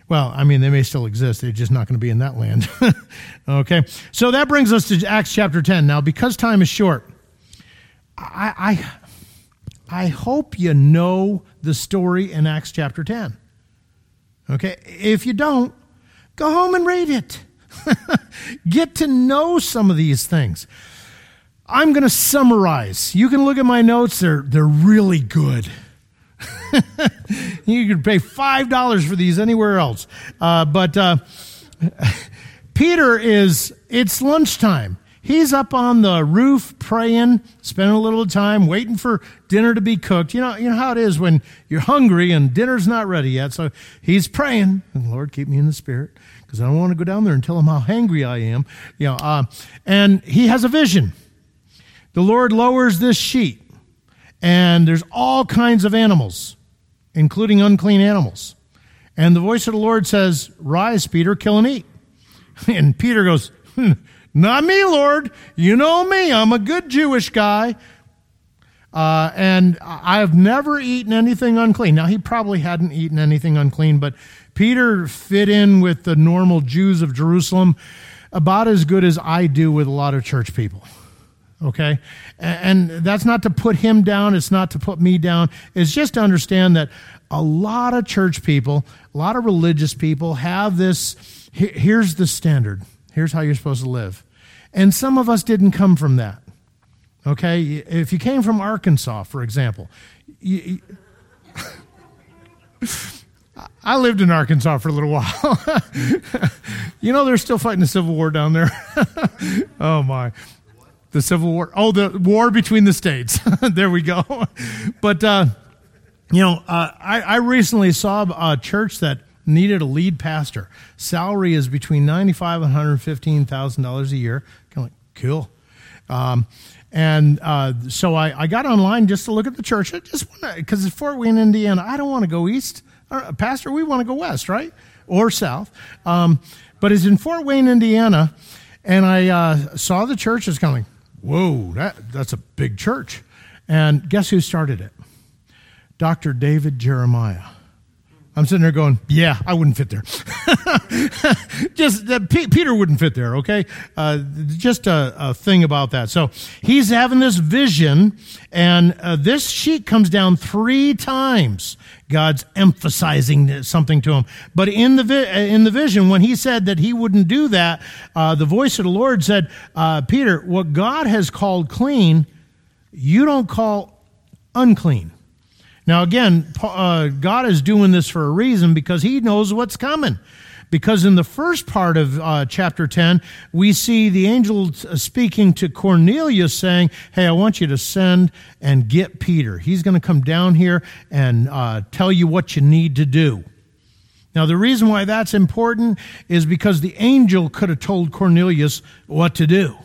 Well, I mean, they may still exist. They're just not going to be in that land. okay? So that brings us to Acts chapter 10. Now, because time is short, I, I, I hope you know the story in Acts chapter 10. Okay? If you don't, go home and read it. Get to know some of these things. I'm going to summarize. You can look at my notes, they're, they're really good. you could pay $5 for these anywhere else. Uh, but uh, Peter is, it's lunchtime. He's up on the roof praying, spending a little time waiting for dinner to be cooked. You know, you know how it is when you're hungry and dinner's not ready yet. So he's praying, Lord, keep me in the spirit because I don't want to go down there and tell him how hungry I am. You know, uh, and he has a vision. The Lord lowers this sheet, and there's all kinds of animals including unclean animals. And the voice of the Lord says, Rise, Peter, kill and eat. And Peter goes, hmm, Not me, Lord. You know me. I'm a good Jewish guy. Uh, and I have never eaten anything unclean. Now, he probably hadn't eaten anything unclean, but Peter fit in with the normal Jews of Jerusalem about as good as I do with a lot of church people okay? And that's not to put him down, it's not to put me down. It's just to understand that a lot of church people, a lot of religious people have this here's the standard, here's how you're supposed to live. And some of us didn't come from that. Okay? If you came from Arkansas, for example, you, I lived in Arkansas for a little while. you know, they're still fighting the Civil War down there. oh, my. The Civil War. Oh, the war between the states. there we go. But, uh, you know, uh, I, I recently saw a church that needed a lead pastor. Salary is between ninety-five and hundred fifteen thousand dollars a year. Kind of like cool. Um, and uh, so I, I, got online just to look at the church. I just want because it's Fort Wayne, Indiana. I don't want to go east, Pastor. We want to go west, right, or south. Um, but it's in Fort Wayne, Indiana, and I uh, saw the church is coming whoa, that, that's a big church. And guess who started it? Dr. David Jeremiah. I'm sitting there going, yeah, I wouldn't fit there. just uh, P- Peter wouldn't fit there, okay? Uh, just a, a, thing about that. So he's having this vision, and uh, this sheet comes down three times. God's emphasizing something to him. But in the vi- uh, in the vision, when he said that he wouldn't do that, uh, the voice of the Lord said, uh, "Peter, what God has called clean, you don't call unclean." Now, again, uh, God is doing this for a reason because He knows what's coming. Because in the first part of uh, chapter 10, we see the angel uh, speaking to Cornelius saying, Hey, I want you to send and get Peter. He's going to come down here and uh, tell you what you need to do. Now, the reason why that's important is because the angel could have told Cornelius what to do.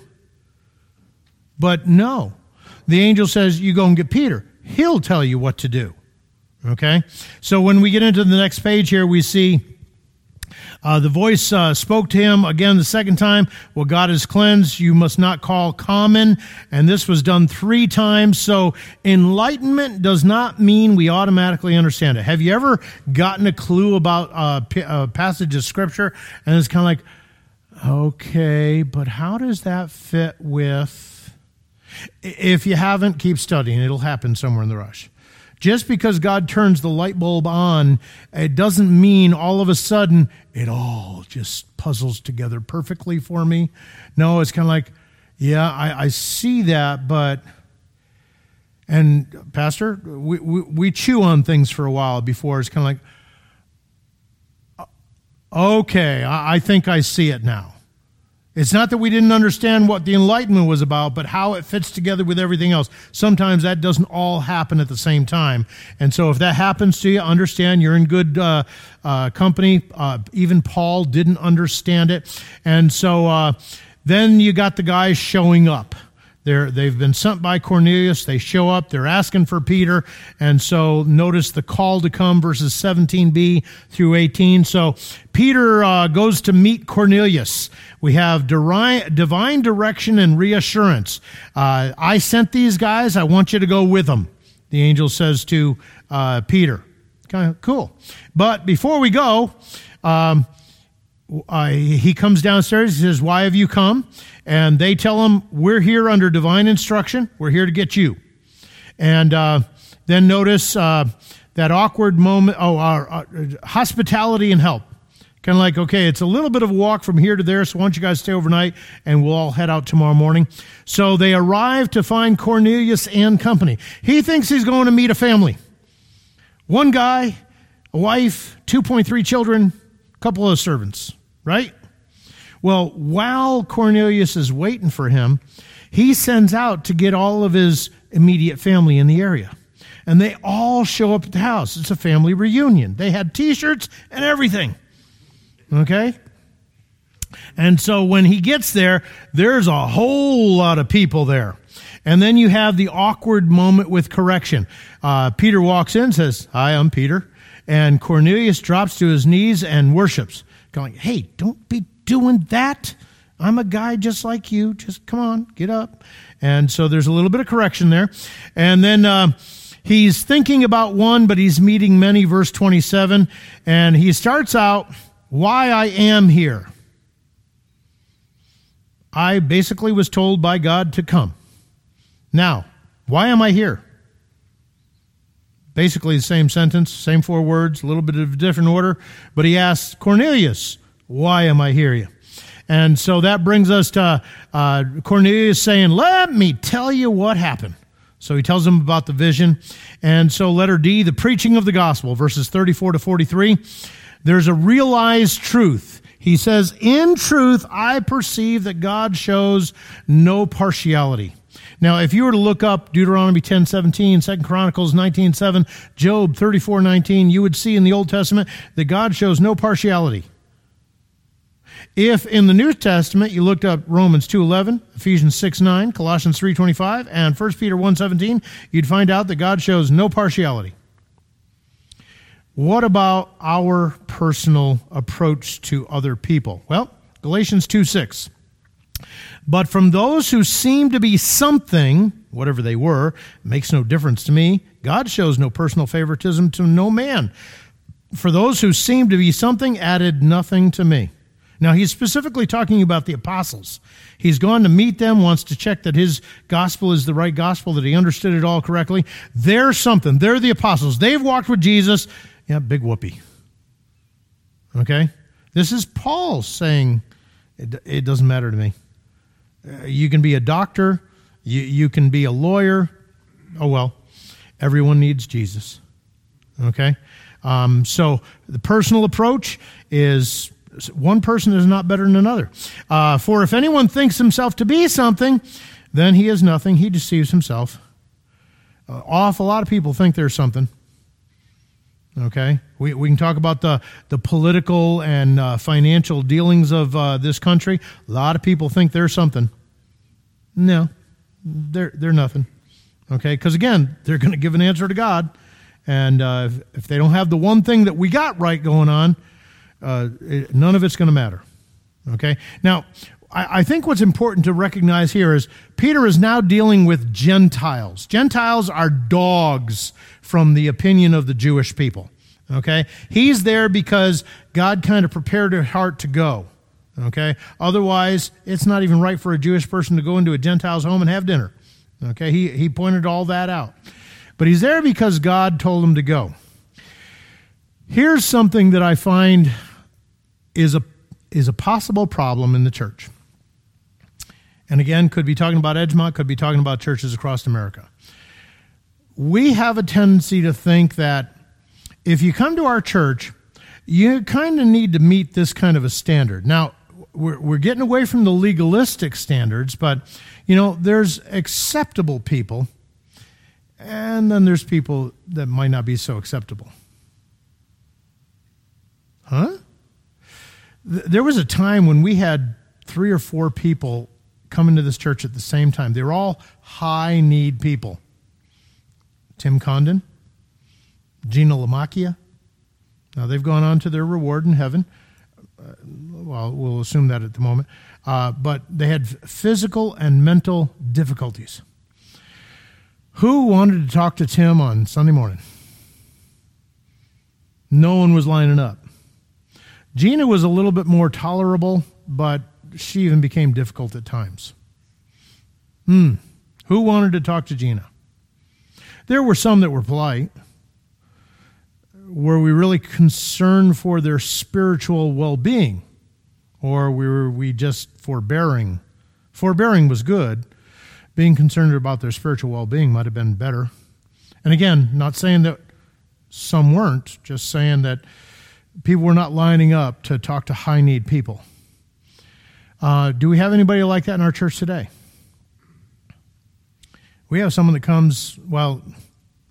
But no, the angel says, You go and get Peter. He'll tell you what to do. Okay? So when we get into the next page here, we see Uh, the voice uh, spoke to him again the second time. Well, God has cleansed, you must not call common. And this was done three times. So enlightenment does not mean we automatically understand it. Have you ever gotten a clue about uh, a passage of scripture and it's kind of like, okay, but how does that fit with? If you haven't, keep studying. It'll happen somewhere in the rush. Just because God turns the light bulb on, it doesn't mean all of a sudden it all just puzzles together perfectly for me. No, it's kind of like, yeah, I, I see that, but. And, Pastor, we, we, we chew on things for a while before it's kind of like, okay, I, I think I see it now. It's not that we didn't understand what the Enlightenment was about, but how it fits together with everything else. Sometimes that doesn't all happen at the same time. And so if that happens to you, understand you're in good uh, uh, company. Uh, even Paul didn't understand it. And so uh, then you got the guys showing up. They're, they've been sent by Cornelius. They show up. They're asking for Peter. And so notice the call to come, verses 17b through 18. So Peter uh, goes to meet Cornelius. We have divine direction and reassurance. Uh, I sent these guys. I want you to go with them. The angel says to uh, Peter. Kind of cool. But before we go, um, uh, he comes downstairs. He says, Why have you come? And they tell him, We're here under divine instruction. We're here to get you. And uh, then notice uh, that awkward moment oh, our, uh, hospitality and help. Kind of like, okay, it's a little bit of a walk from here to there, so why don't you guys stay overnight and we'll all head out tomorrow morning. So they arrive to find Cornelius and company. He thinks he's going to meet a family. One guy, a wife, 2.3 children, couple of servants right? Well, while Cornelius is waiting for him, he sends out to get all of his immediate family in the area. And they all show up at the house. It's a family reunion. They had t shirts and everything. Okay? And so when he gets there, there's a whole lot of people there. And then you have the awkward moment with correction. Uh, Peter walks in, says, Hi, I'm Peter. And Cornelius drops to his knees and worships going, hey, don't be doing that. I'm a guy just like you. Just come on, get up. And so there's a little bit of correction there. And then uh, he's thinking about one, but he's meeting many, verse 27. And he starts out, why I am here. I basically was told by God to come. Now, why am I here? Basically, the same sentence, same four words, a little bit of a different order. But he asks Cornelius, Why am I here? And so that brings us to uh, Cornelius saying, Let me tell you what happened. So he tells him about the vision. And so, letter D, the preaching of the gospel, verses 34 to 43. There's a realized truth. He says, In truth, I perceive that God shows no partiality. Now, if you were to look up Deuteronomy 10 17, 2 Chronicles 19 7, Job 34 19, you would see in the Old Testament that God shows no partiality. If in the New Testament you looked up Romans 2:11, Ephesians 6:9, Colossians 3:25, and 1 Peter 1:17, you'd find out that God shows no partiality. What about our personal approach to other people? Well, Galatians 2:6. But from those who seem to be something, whatever they were, makes no difference to me. God shows no personal favoritism to no man. For those who seem to be something, added nothing to me. Now, he's specifically talking about the apostles. He's gone to meet them, wants to check that his gospel is the right gospel, that he understood it all correctly. They're something. They're the apostles. They've walked with Jesus. Yeah, big whoopee. Okay? This is Paul saying, it, it doesn't matter to me. Uh, you can be a doctor, you, you can be a lawyer. Oh, well, everyone needs Jesus. Okay? Um, so the personal approach is one person is not better than another. Uh, for if anyone thinks himself to be something, then he is nothing. He deceives himself. Uh, awful lot of people think they're something. Okay, we, we can talk about the, the political and uh, financial dealings of uh, this country. A lot of people think they're something. No, they're, they're nothing. Okay, because again, they're going to give an answer to God. And uh, if, if, they don't have the one thing that we got right going on, uh, it, none of it's going to matter. Okay? Now, I, I think what's important to recognize here is Peter is now dealing with Gentiles. Gentiles are dogs from the opinion of the Jewish people. Okay? He's there because God kind of prepared her heart to go. Okay? Otherwise, it's not even right for a Jewish person to go into a Gentile's home and have dinner. Okay? He, he pointed all that out. But he's there because God told him to go. Here's something that I find is a, is a possible problem in the church. And again, could be talking about Edgemont, could be talking about churches across America. We have a tendency to think that if you come to our church, you kind of need to meet this kind of a standard. Now, we're, we're getting away from the legalistic standards, but, you know, there's acceptable people, and then there's people that might not be so acceptable. Huh? There was a time when we had three or four people come into this church at the same time. They were all high need people. Tim Condon, Gina Lamacchia. Now they've gone on to their reward in heaven. Uh, well, we'll assume that at the moment. Uh, but they had physical and mental difficulties. Who wanted to talk to Tim on Sunday morning? No one was lining up. Gina was a little bit more tolerable, but she even became difficult at times. Hmm. Who wanted to talk to Gina? There were some that were polite. Were we really concerned for their spiritual well being? Or were we just forbearing? Forbearing was good. Being concerned about their spiritual well being might have been better. And again, not saying that some weren't, just saying that people were not lining up to talk to high need people. Uh, do we have anybody like that in our church today? We have someone that comes, well,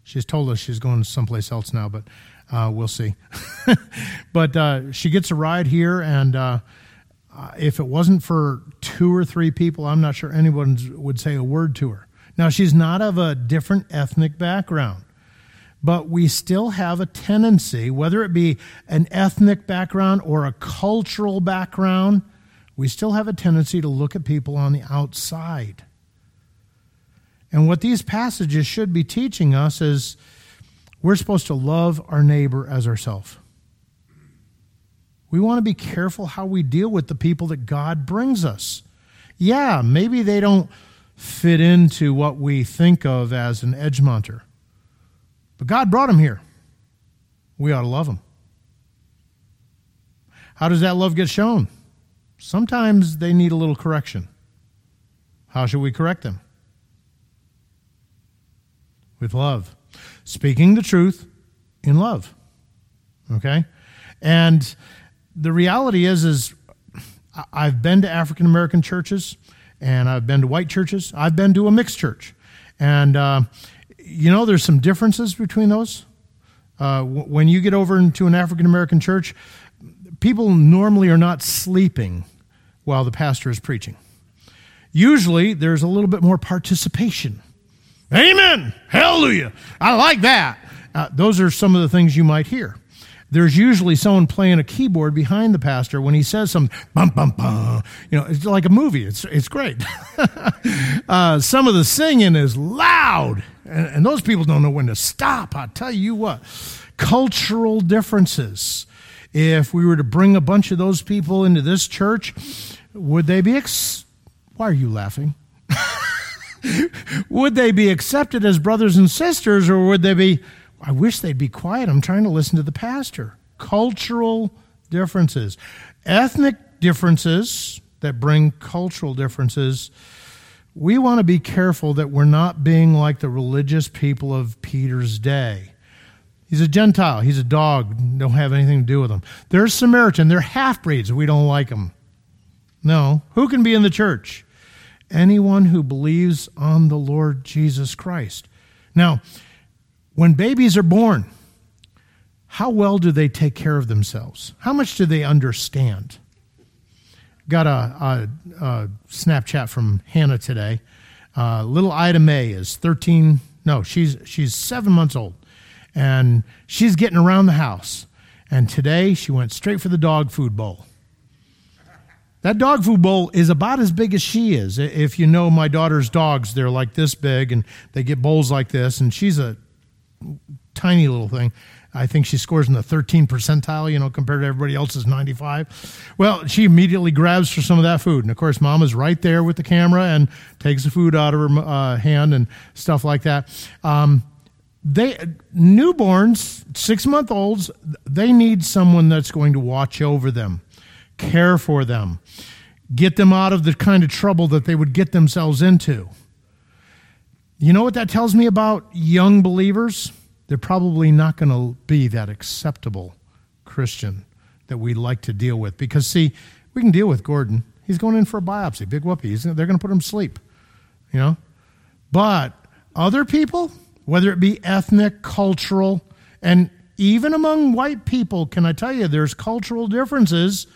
she's told us she's going someplace else now, but uh, we'll see. but uh, she gets a ride here, and uh, if it wasn't for two or three people, I'm not sure anyone would say a word to her. Now, she's not of a different ethnic background, but we still have a tendency, whether it be an ethnic background or a cultural background, we still have a tendency to look at people on the outside. And what these passages should be teaching us is we're supposed to love our neighbor as ourselves. We want to be careful how we deal with the people that God brings us. Yeah, maybe they don't fit into what we think of as an Edgemonter, but God brought them here. We ought to love them. How does that love get shown? Sometimes they need a little correction. How should we correct them? With love. Speaking the truth in love. Okay? And the reality is is I've been to African American churches and I've been to white churches. I've been to a mixed church. And uh, you know there's some differences between those. Uh, when you get over into an African American church, people normally are not sleeping while the pastor is preaching. Usually, there's a little bit more participation. Amen. Hallelujah. I like that. Uh, those are some of the things you might hear. There's usually someone playing a keyboard behind the pastor when he says something, bum bum bum. You know, it's like a movie. It's it's great. uh, some of the singing is loud, and, and those people don't know when to stop. I tell you what, cultural differences if we were to bring a bunch of those people into this church, would they be ex- Why are you laughing? would they be accepted as brothers and sisters or would they be I wish they'd be quiet. I'm trying to listen to the pastor. Cultural differences. Ethnic differences that bring cultural differences. We want to be careful that we're not being like the religious people of Peter's day He's a Gentile. He's a dog. Don't have anything to do with him. They're Samaritan. They're half breeds. We don't like them. No. Who can be in the church? Anyone who believes on the Lord Jesus Christ. Now, when babies are born, how well do they take care of themselves? How much do they understand? Got a, a, a Snapchat from Hannah today. Uh, little Ida May is 13. No, she's she's seven months old and she's getting around the house. And today she went straight for the dog food bowl. That dog food bowl is about as big as she is. If you know my daughter's dogs, they're like this big and they get bowls like this, and she's a tiny little thing. I think she scores in the 13 percentile, you know, compared to everybody else's 95. Well, she immediately grabs for some of that food. And of course, mama's right there with the camera and takes the food out of her uh, hand and stuff like that. Um, they newborns, six month olds, they need someone that's going to watch over them, care for them, get them out of the kind of trouble that they would get themselves into. You know what that tells me about young believers? they're probably not going to be that acceptable Christian that we like to deal with. Because, see, we can deal with Gordon. He's going in for a biopsy, big whoopee. They're going to put him to sleep, you know? But other people, whether it be ethnic, cultural, and even among white people, can I tell you, there's cultural differences.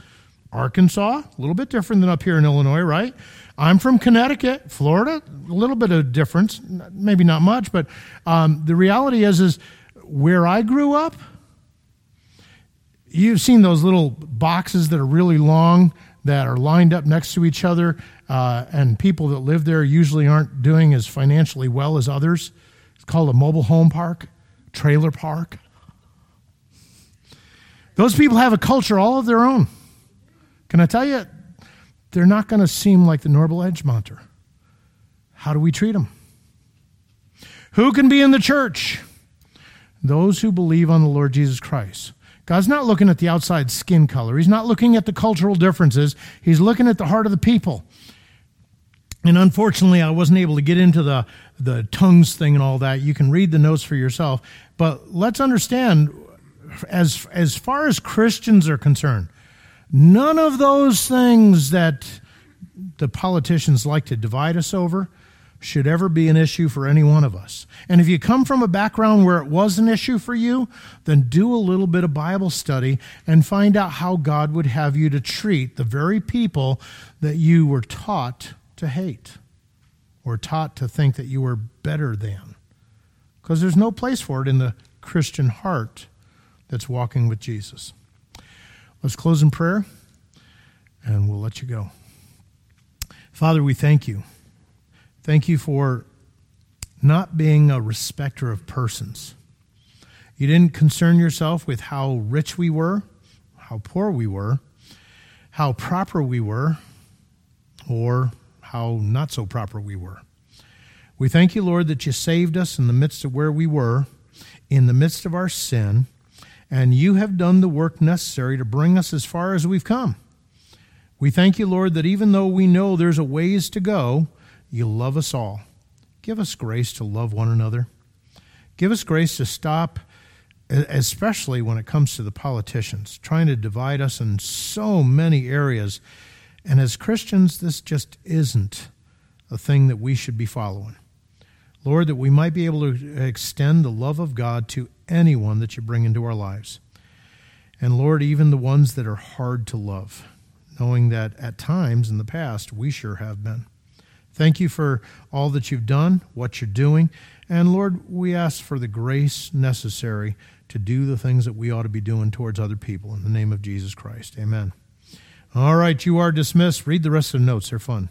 Arkansas, a little bit different than up here in Illinois, right? I'm from Connecticut, Florida, a little bit of difference, maybe not much, but um, the reality is, is where I grew up, you've seen those little boxes that are really long that are lined up next to each other, uh, and people that live there usually aren't doing as financially well as others. It's called a mobile home park, trailer park. Those people have a culture all of their own. Can I tell you, they're not going to seem like the Normal Edgemonter. How do we treat them? Who can be in the church? Those who believe on the Lord Jesus Christ. God's not looking at the outside skin color. He's not looking at the cultural differences. He's looking at the heart of the people. And unfortunately, I wasn't able to get into the, the tongues thing and all that. You can read the notes for yourself. But let's understand, as, as far as Christians are concerned, None of those things that the politicians like to divide us over should ever be an issue for any one of us. And if you come from a background where it was an issue for you, then do a little bit of Bible study and find out how God would have you to treat the very people that you were taught to hate or taught to think that you were better than. Because there's no place for it in the Christian heart that's walking with Jesus. Let's close in prayer and we'll let you go. Father, we thank you. Thank you for not being a respecter of persons. You didn't concern yourself with how rich we were, how poor we were, how proper we were, or how not so proper we were. We thank you, Lord, that you saved us in the midst of where we were, in the midst of our sin and you have done the work necessary to bring us as far as we've come. We thank you, Lord, that even though we know there's a ways to go, you love us all. Give us grace to love one another. Give us grace to stop, especially when it comes to the politicians, trying to divide us in so many areas. And as Christians, this just isn't a thing that we should be following. Lord, that we might be able to extend the love of God to anyone that you bring into our lives. And Lord, even the ones that are hard to love, knowing that at times in the past we sure have been. Thank you for all that you've done, what you're doing. And Lord, we ask for the grace necessary to do the things that we ought to be doing towards other people. In the name of Jesus Christ. Amen. All right, you are dismissed. Read the rest of the notes, they're fun.